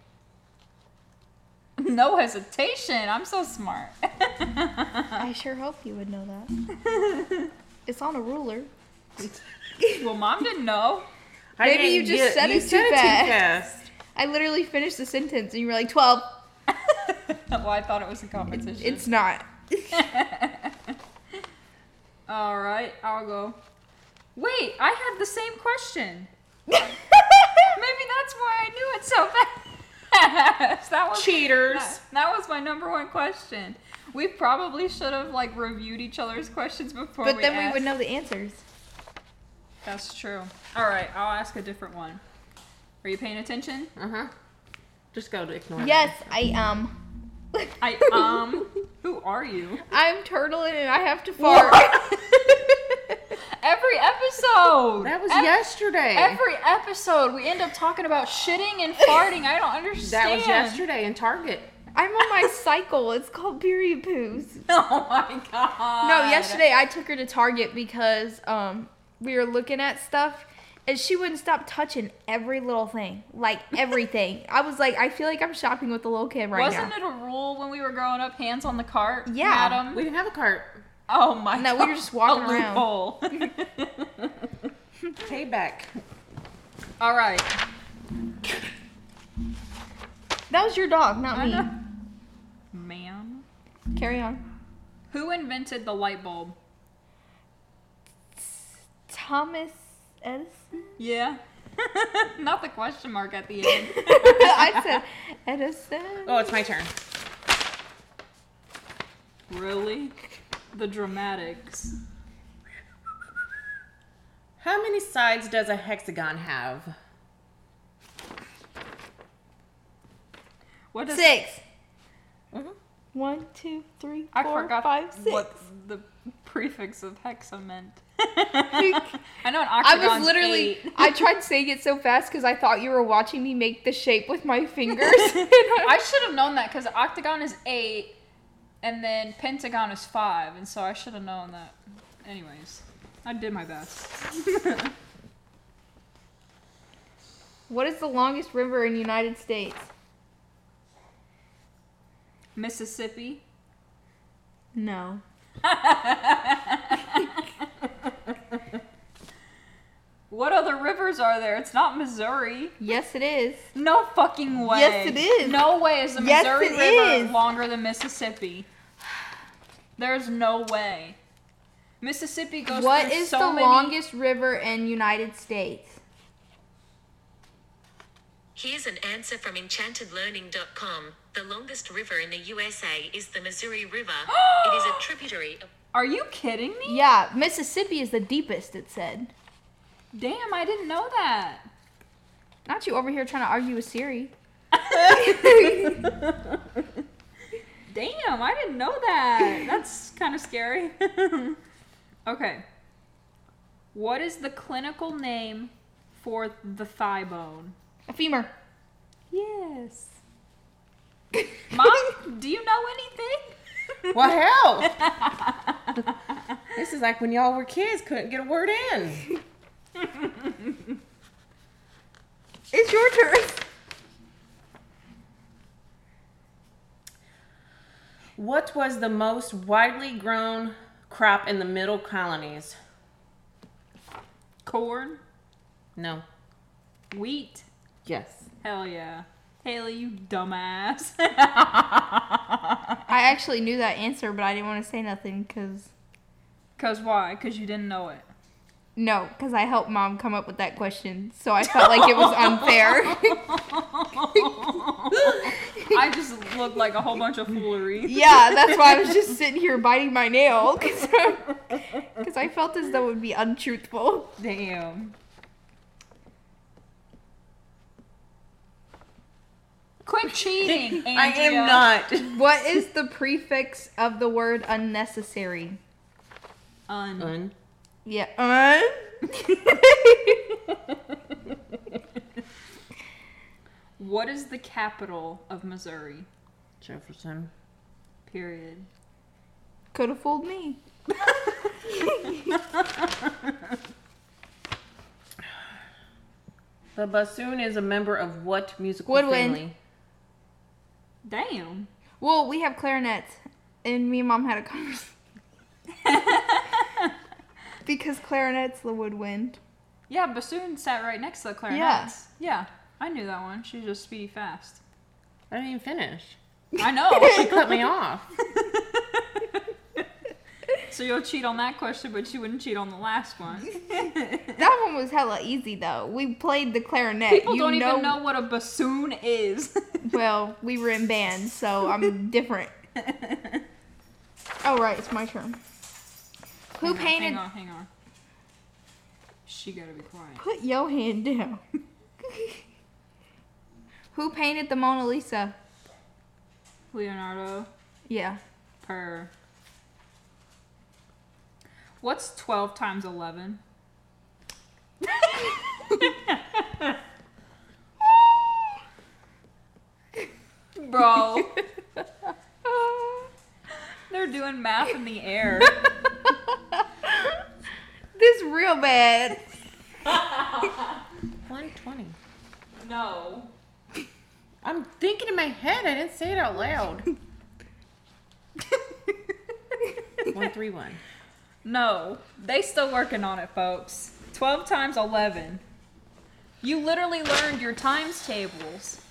No hesitation. I'm so smart. I sure hope you would know that. it's on a ruler. well, mom didn't know. I Maybe you didn't just said it too said fast. I literally finished the sentence and you were like 12. well, I thought it was a competition. It's not. All right, I'll go. Wait, I had the same question. Maybe that's why I knew it so fast. that was Cheaters. That, that was my number one question. We probably should have like reviewed each other's questions before. But then we would know the answers. That's true. All right, I'll ask a different one. Are you paying attention? Uh huh. Just go to ignore. Yes, I um. I um. who are you? I'm turtling and I have to fart. Every episode. That was Ev- yesterday. Every episode, we end up talking about shitting and farting. I don't understand. that was yesterday in Target. I'm on my cycle. It's called period poos. Oh my god. No, yesterday I took her to Target because um we were looking at stuff and she wouldn't stop touching every little thing. Like everything. I was like, I feel like I'm shopping with a little kid right Wasn't now. it a rule when we were growing up? Hands on the cart, Yeah. madam. We didn't have a cart. oh my. No, we were just walking a around. loophole. Payback. All right. That was your dog, not I me. know. Ma'am. Carry on. Who invented the light bulb? Thomas Edison? Yeah. Not the question mark at the end. I said Edison. Oh, it's my turn. really? The dramatics. How many sides does a hexagon have? What is Six. Mhm. One, two, three, I four, forgot five, six. what the prefix of hexa meant. I know an octagon. I was literally. eight. I tried saying it so fast because I thought you were watching me make the shape with my fingers. I should have known that because octagon is eight, and then pentagon is five, and so I should have known that. Anyways, I did my best. what is the longest river in the United States? Mississippi. No. What other rivers are there? It's not Missouri. Yes, it is. No fucking way. Yes, it is. No way is the Yes, Missouri it River is. longer than Mississippi. There's no way. Mississippi goes What through is so the many- longest river in United States? Here's an answer from enchantedlearning.com. The longest river in the USA is the Missouri River. it is a tributary of Are you kidding me? Yeah, Mississippi is the deepest, it said. Damn, I didn't know that. Not you over here trying to argue with Siri. Damn, I didn't know that. That's kind of scary. okay. What is the clinical name for the thigh bone? A femur. Yes. Mom, do you know anything? What hell? this is like when y'all were kids, couldn't get a word in. It's your turn. What was the most widely grown crop in the middle colonies? Corn, No. wheat. Yes. Hell yeah. Haley, you dumbass. I actually knew that answer, but I didn't want to say nothing because Cause why? Cause you didn't know it. No, because I helped mom come up with that question, so I felt like it was unfair. I just looked like a whole bunch of foolery. yeah, that's why I was just sitting here biting my nail because I felt as though it would be untruthful. Damn. Quit cheating, Andrea. I am not. What is the prefix of the word unnecessary? Un. Un. Yeah. Un? Uh-huh. What is the capital of Missouri? Jefferson. Period. Could have fooled me. The bassoon is a member of what musical Woodwind. family? Damn. Well, we have clarinets, and me and mom had a conversation. Because clarinet's the woodwind. Yeah, bassoon sat right next to the clarinets. Yeah. I knew that one. She's just speedy fast. I didn't even finish. I know. She cut me off. so you'll cheat on that question, but you wouldn't cheat on the last one. That one was hella easy though. We played the clarinet. People You don't even know what a bassoon is. Well, we were in band, so I'm different. Oh right, it's my turn. Who Hang on, painted? Hang on, hang on. She gotta be quiet. Put your hand down. Who painted the Mona Lisa? Leonardo Yeah. per. What's 12 times 11? Bro, they're doing math in the air. this real bad. 120. No. I'm thinking in my head. I didn't say it out loud. 131. No. They still working on it, folks. 12 times 11. You literally learned your times tables.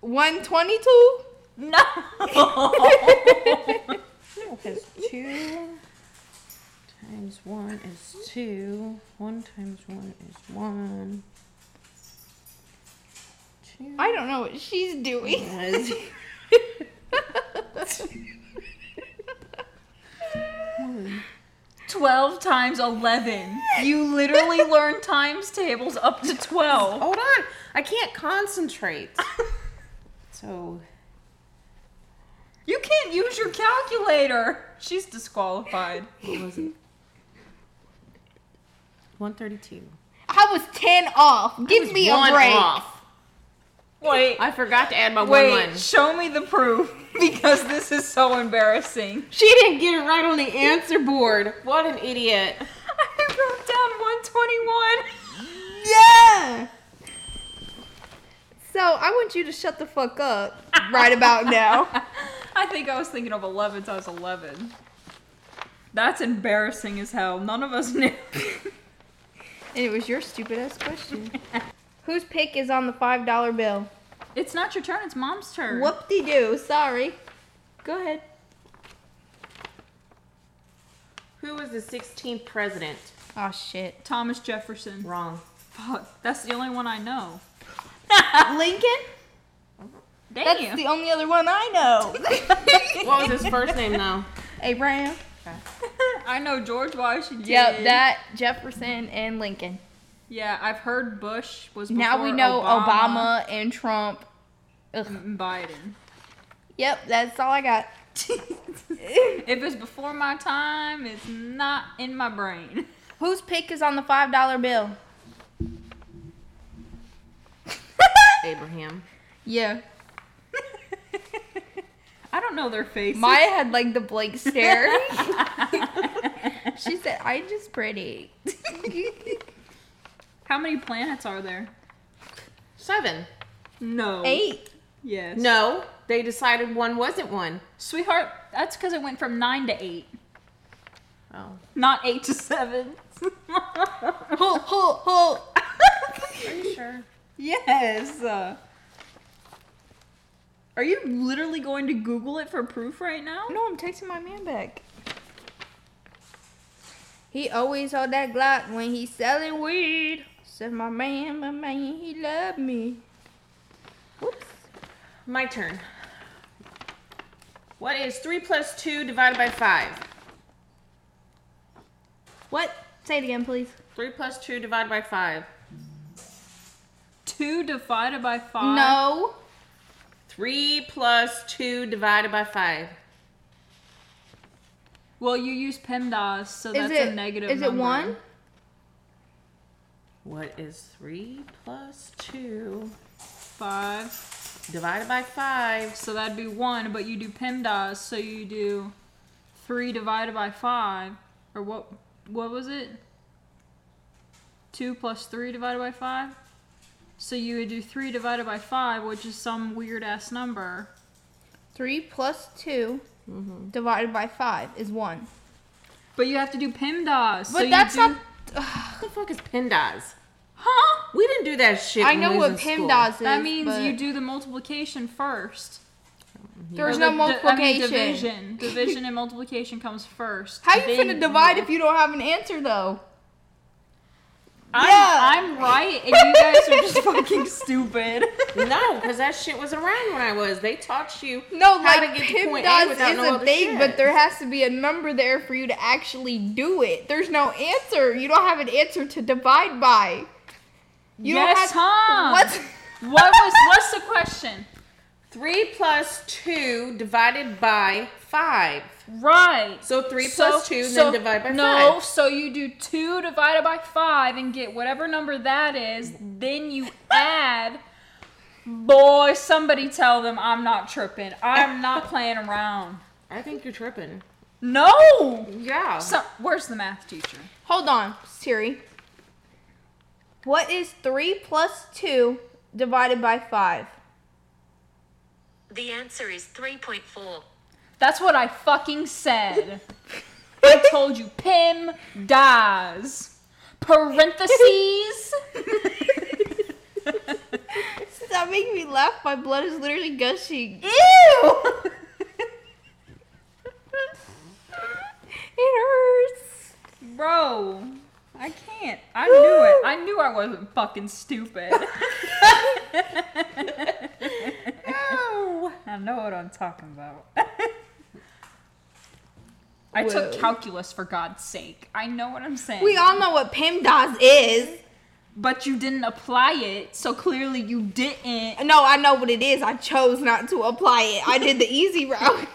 One twenty-two. No. No, because 2 times 1 is 2. 1 times 1 is 1. 2 I don't know what she's doing. 12 times 11. You literally learn times tables up to 12. Hold on. I can't concentrate. So, You can't use your calculator. She's disqualified. what was it? 132. I was ten off. Give me a One break. off. Wait. I forgot to add my Wait, one one. show me the proof because this is so embarrassing. She didn't get it right on the answer board. What an idiot. I wrote down 121. Yeah. So I want you to shut the fuck up right about now. I think I was thinking of 11 times 11. That's embarrassing as hell. None of us knew. And it was your stupid ass question. Whose pic is on the five dollar bill? it's not your turn, it's mom's turn. Whoop de doo. Sorry. Go ahead. Who was the 16th president? Oh shit. Thomas Jefferson. Wrong. Fuck, that's the only one I know. Lincoln? Damn. That's the only other one I know. What was his first name, now? Abraham. I know George Washington. Yep, that Jefferson and Lincoln. Yeah, I've heard Bush was Now we know Obama, Obama, and Trump. Ugh. Biden. Yep, that's all I got. if it's before my time, it's not in my brain. Whose pic is on the five dollar bill? Abraham. Yeah. I don't know their faces. Maya had like the blank stare. she said, "I'm just pretty." How many planets are there? Seven. No. Eight. Yes. No, they decided one wasn't one. Sweetheart, that's because it went from nine to eight, Oh. not eight to seven. Hold, hold, hold. Are you sure? yes. Uh, are you literally going to Google it for proof right now? No, I'm texting my man back. He always hold that Glock when he's selling weed. Said my man, my man, he love me. Whoops. My turn. What is 3 plus 2 divided by 5? What? Say it again, please. 3 plus 2 divided by 5. Two divided by five. No. 3 plus 2 divided by 5. Well, you use PEMDAS, so Is that's it a negative Is it one? What is 3 plus 2 Five. divided by 5? So that'd be one, but you do PEMDAS, so you do three divided by five, or what? What was it? Two plus three divided by five. So you would do three divided by five, which is some weird ass number. Three plus 2 mm-hmm. divided by five is one. But you have to do PEMDAS. so But you that's do- not. What the fuck is PEMDAS? Huh? We didn't do that shit. I know what in school. PEMDAS is. That means but you do the multiplication first. There's no the- the- I mean, multiplication. division. Division and multiplication comes first. How are you Then finna divide if you don't have an answer though? I'm, Yeah. I'm right, and you guys are just fucking stupid. No, because that shit was around when I was. They taught you No, how like to get to point A PEMDAS without is no a other thing, shit. but there has to be a number there for you to actually do it. There's no answer. You don't have an answer to divide by. You yes, don't have, huh? What's What was? What's the question? 3 plus 2 divided by 5. Right. So 3 So- plus 2, so- then divide by No, 5. so you do two divided by five and get whatever number that is. Then you add. Boy, somebody tell them I'm not tripping. I'm not playing around. I think you're tripping. No. Yeah. So, where's the math teacher? Hold on, Siri. What is three plus two divided by five? The answer is 3.4. That's what I fucking said. I told you, Pim dies. Parentheses. Stop making me laugh. My blood is literally gushing. Ew. It hurts. Bro, I can't. I knew it. I knew I wasn't fucking stupid. no. I know what I'm talking about. I took calculus for God's sake. I know what I'm saying. We all know what PEMDAS is. but you didn't apply it, so clearly you didn't. No, I know what it is. I chose not to apply it. I did the easy route.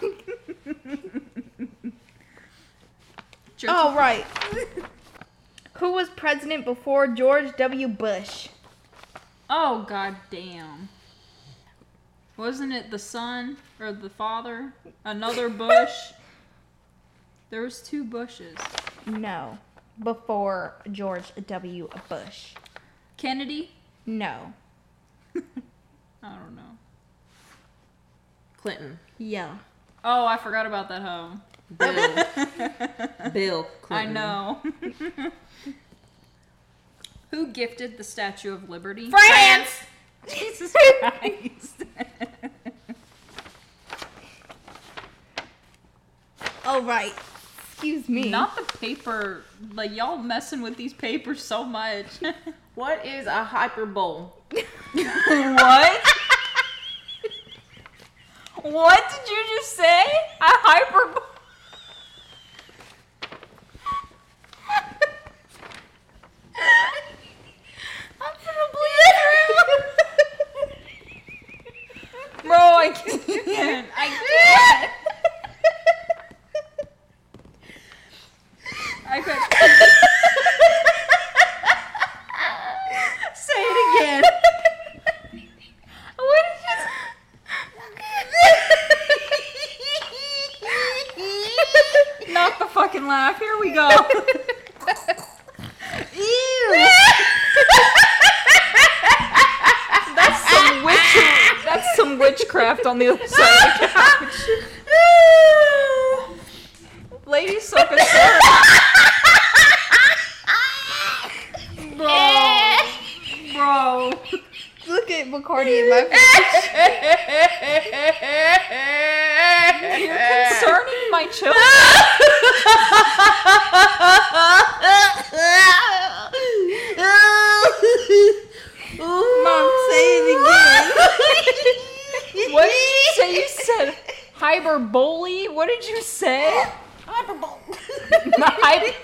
Oh, right. Who was president before George W. Bush? Oh god damn. Wasn't it the son or the father? Another Bush? There was two Bushes. No. Before George W. Bush. Kennedy? No. I don't know. Clinton. Yeah. Oh, I forgot about that hoe. Bill. Bill Clinton. I know. Who gifted the Statue of Liberty? France! Jesus Christ. Oh, right. Excuse me. Not the paper. Like, y'all messing with these papers so much. What is a hyperbole? what? what did you just say? A hyper. I'm gonna bleed Bro, I can't. I can't. I could. fucking laugh. Here we go. Ew. That's some witch. That's some witchcraft on the other side of the couch. Lady's so concerned. Bro. Bro. Look at Bacardi in my face. You're concerning my children. Mom, say it again. What did you say? You said hyperbole? What did you say? The hype.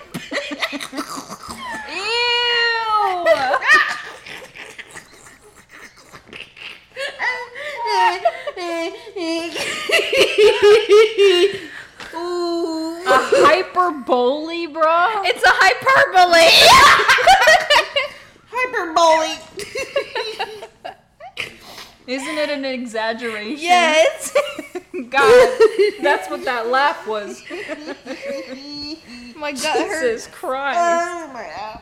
Ew. A hyperbole, bro? It's a hyperbole. Hyperbole. Isn't it an exaggeration? yes. God, that's what that laugh was. My gut hurts. Jesus Christ. Oh my God.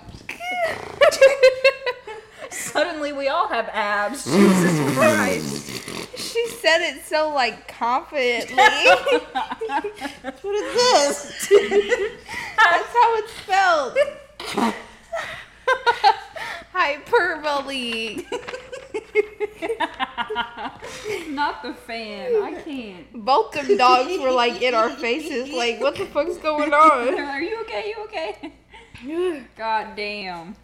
Suddenly we all have abs. Jesus Christ. She said it so like confidently. What is this? That's how it's spelled. Hyperbole. Not the fan. I can't. Both them dogs were like in our faces, like, what the fuck's going on? Are you okay? You okay? God damn.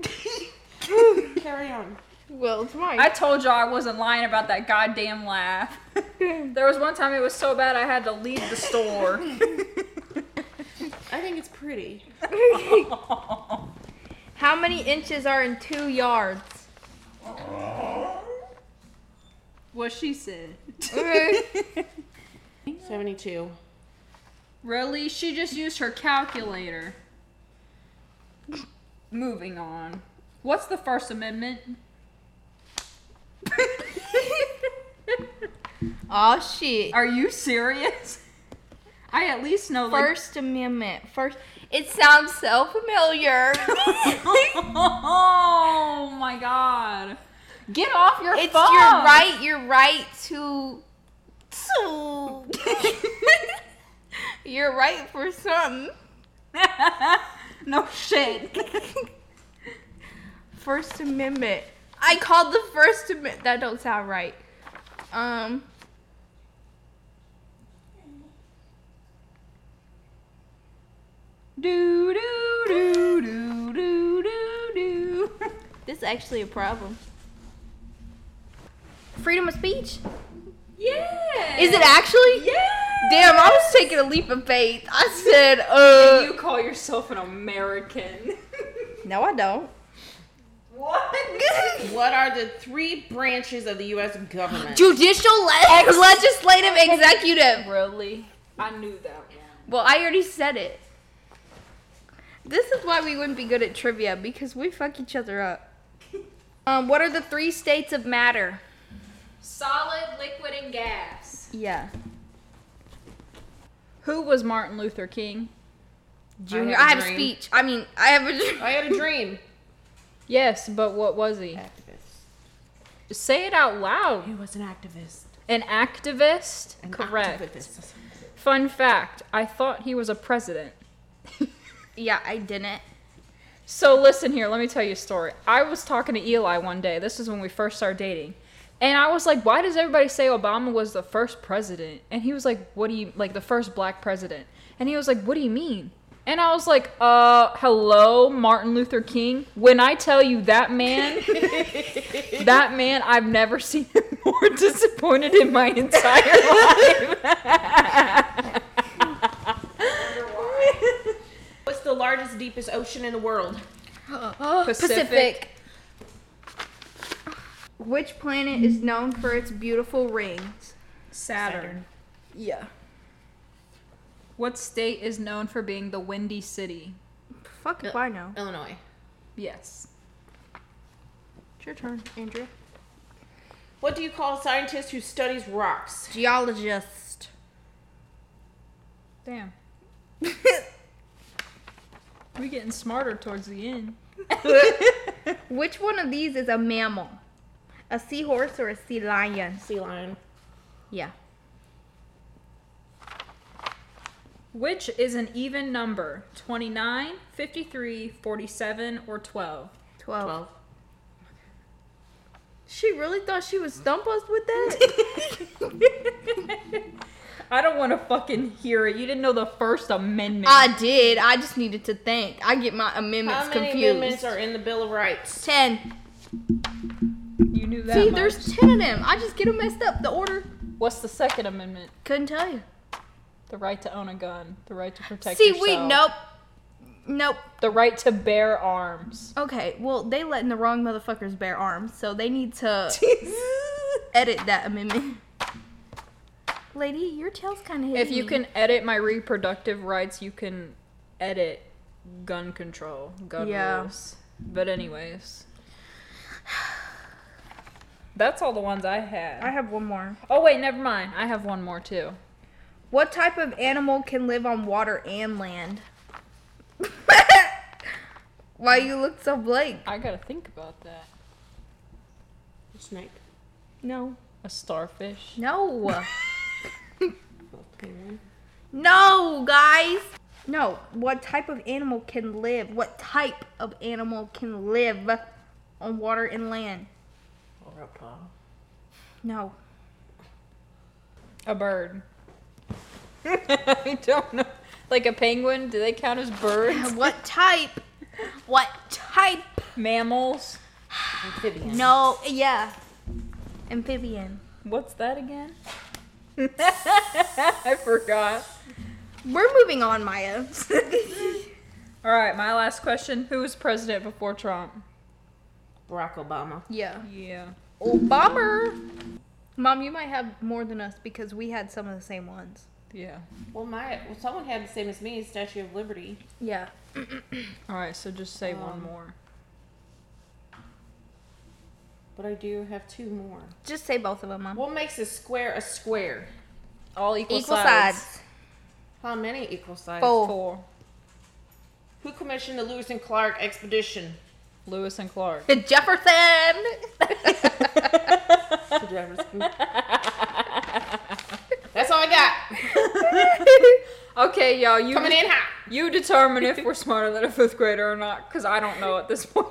Carry on. Well, it's mine. I told y'all I wasn't lying about that goddamn laugh. there was one time it was so bad I had to leave the store. I think it's pretty. How many inches are in two yards? What she said. 72. Really? She just used her calculator. Moving on. What's the First Amendment? Oh shit. Are you serious? I at least know like First Amendment. First. It sounds so familiar. oh my god. Get off your it's phone. your right. Your right to. To. You're right for something. no shit. First Amendment. I called the First Amendment. That don't sound right. Um. do do do do do do do. This is actually a problem. Freedom of speech? Yeah. Is it actually? Yeah. Damn, I was taking a leap of faith. I said, uh. You call yourself an American. No, I don't. what? What are the three branches of the U.S. government? Judicial, le- legislative, executive. Really? I knew that one. Well, I already said it. This is why we wouldn't be good at trivia because we fuck each other up. Um, what are the three states of matter? Solid, liquid, and gas. Yeah. Who was Martin Luther King? Junior. I I a have a dream. speech. I mean, I have a dream. I had a dream. Yes, but what was he? Activist. Say it out loud. He was an activist. An activist? An Correct. activist. Fun fact I thought he was a president. Yeah, I didn't. So listen here, let me tell you a story. I was talking to Eli one day. This is when we first started dating. And I was like, why does everybody say Obama was the first president? And he was like, what do you like the first black president? And he was like, what do you mean? And I was like, uh, hello, Martin Luther King. When I tell you that man, that man, I've never seen him more disappointed in my entire life. What's the largest, deepest ocean in the world? Pacific. Which planet is known for its beautiful rings? Saturn. Yeah. What state is known for being the windy city? Fuck if I know. Illinois. Yes. It's your turn, Andrea. What do you call a scientist who studies rocks? Geologist. Damn. We're getting smarter towards the end. Which one of these is a mammal? A seahorse or a sea lion? Sea lion. Yeah. Which is an even number? 29, 53, 47, or 12? 12. Twelve. She really thought she would stump us with that? I don't want to fucking hear it. You didn't know the First Amendment. I did. I just needed to think. I get my amendments How many confused. amendments are in the Bill of Rights? 10. You knew that. See, much. there's 10 of them. I just get them messed up. The order. What's the Second Amendment? Couldn't tell you. The right to own a gun. The right to protect yourself. See, yourself. wait, nope. Nope. The right to bear arms. Okay, well, they letting the wrong motherfuckers bear arms, so they need to edit that amendment. Lady, your tail's kind of If you can edit my reproductive rights, you can edit gun control, gun Yeah. rules. But anyways, that's all the ones I had. I have one more. oh wait, never mind. I have one more too. What type of animal can live on water and land? Why you look so blank? I gotta think about that. A snake. No. A starfish. No. No, guys. No. What type of animal can live? What type of animal can live on water and land? Or reptile. No. A bird. I don't know. Like a penguin? Do they count as birds? What type? What type? Mammals? Amphibian. No, yeah. Amphibian. What's that again? I forgot. We're moving on, Maya. All right, my last question: Who was president before Trump? Barack Obama. yeah. Yeah. Obama. Mom, you might have more than us because we had some of the same ones. Yeah. Well, my well, someone had the same as me, Statue of Liberty. Yeah. All right, so just say one Um, more. But I do have two more. Just say both of them, Mom. What makes a square a square? All equal, Equal sides. sides. How many equal sides? Four. Four. Who commissioned the Lewis and Clark expedition? Lewis and Clark. Jefferson. That's all I got. Okay, y'all, you Coming in hot. you determine if we're smarter than a fifth grader or not, because I don't know at this point.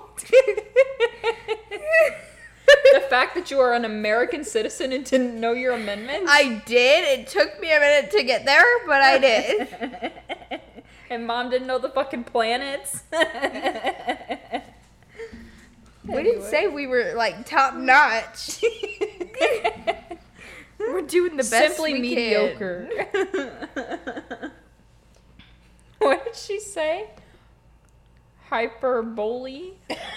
the fact that you are an American citizen and didn't know your amendments, I did. It took me a minute to get there, but I did. and mom didn't know the fucking planets. We didn't say we were like top notch. We're doing the best Simply we mediocre. what did she say? Hyperbole?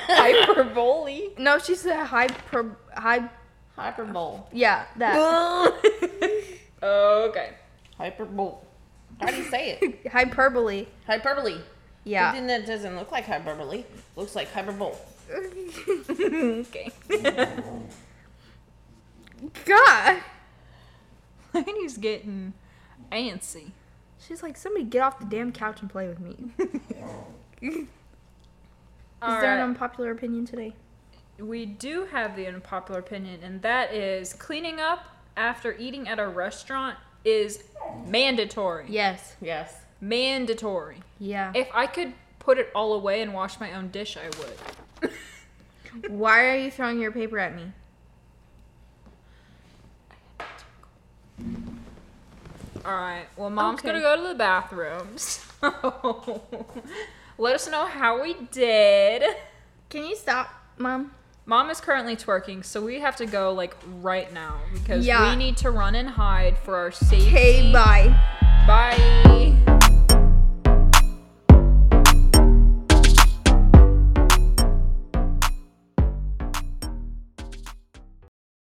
Hyperbole? No, she said hyper hy Hyperbole. yeah, that. okay. Hyperbole. How do you say it? Hyperbole. Hyperbole. Yeah. But then that doesn't look like hyperbole. Looks like hyperbole. Okay. God. Lady's getting antsy. She's like, somebody get off the damn couch and play with me. Is All there an unpopular opinion today? We do have the unpopular opinion, and that is cleaning up after eating at a restaurant is mandatory. Yes. Yes. Mandatory. Yeah. If I could put it all away and wash my own dish, I would. Why are you throwing your paper at me? All right. Well, mom's Okay. gonna go to the bathroom. So let us know how we did. Can you stop, Mom? Mom is currently twerking, so we have to go like right now because Yeah. we need to run and hide for our safety. Okay, bye. Bye.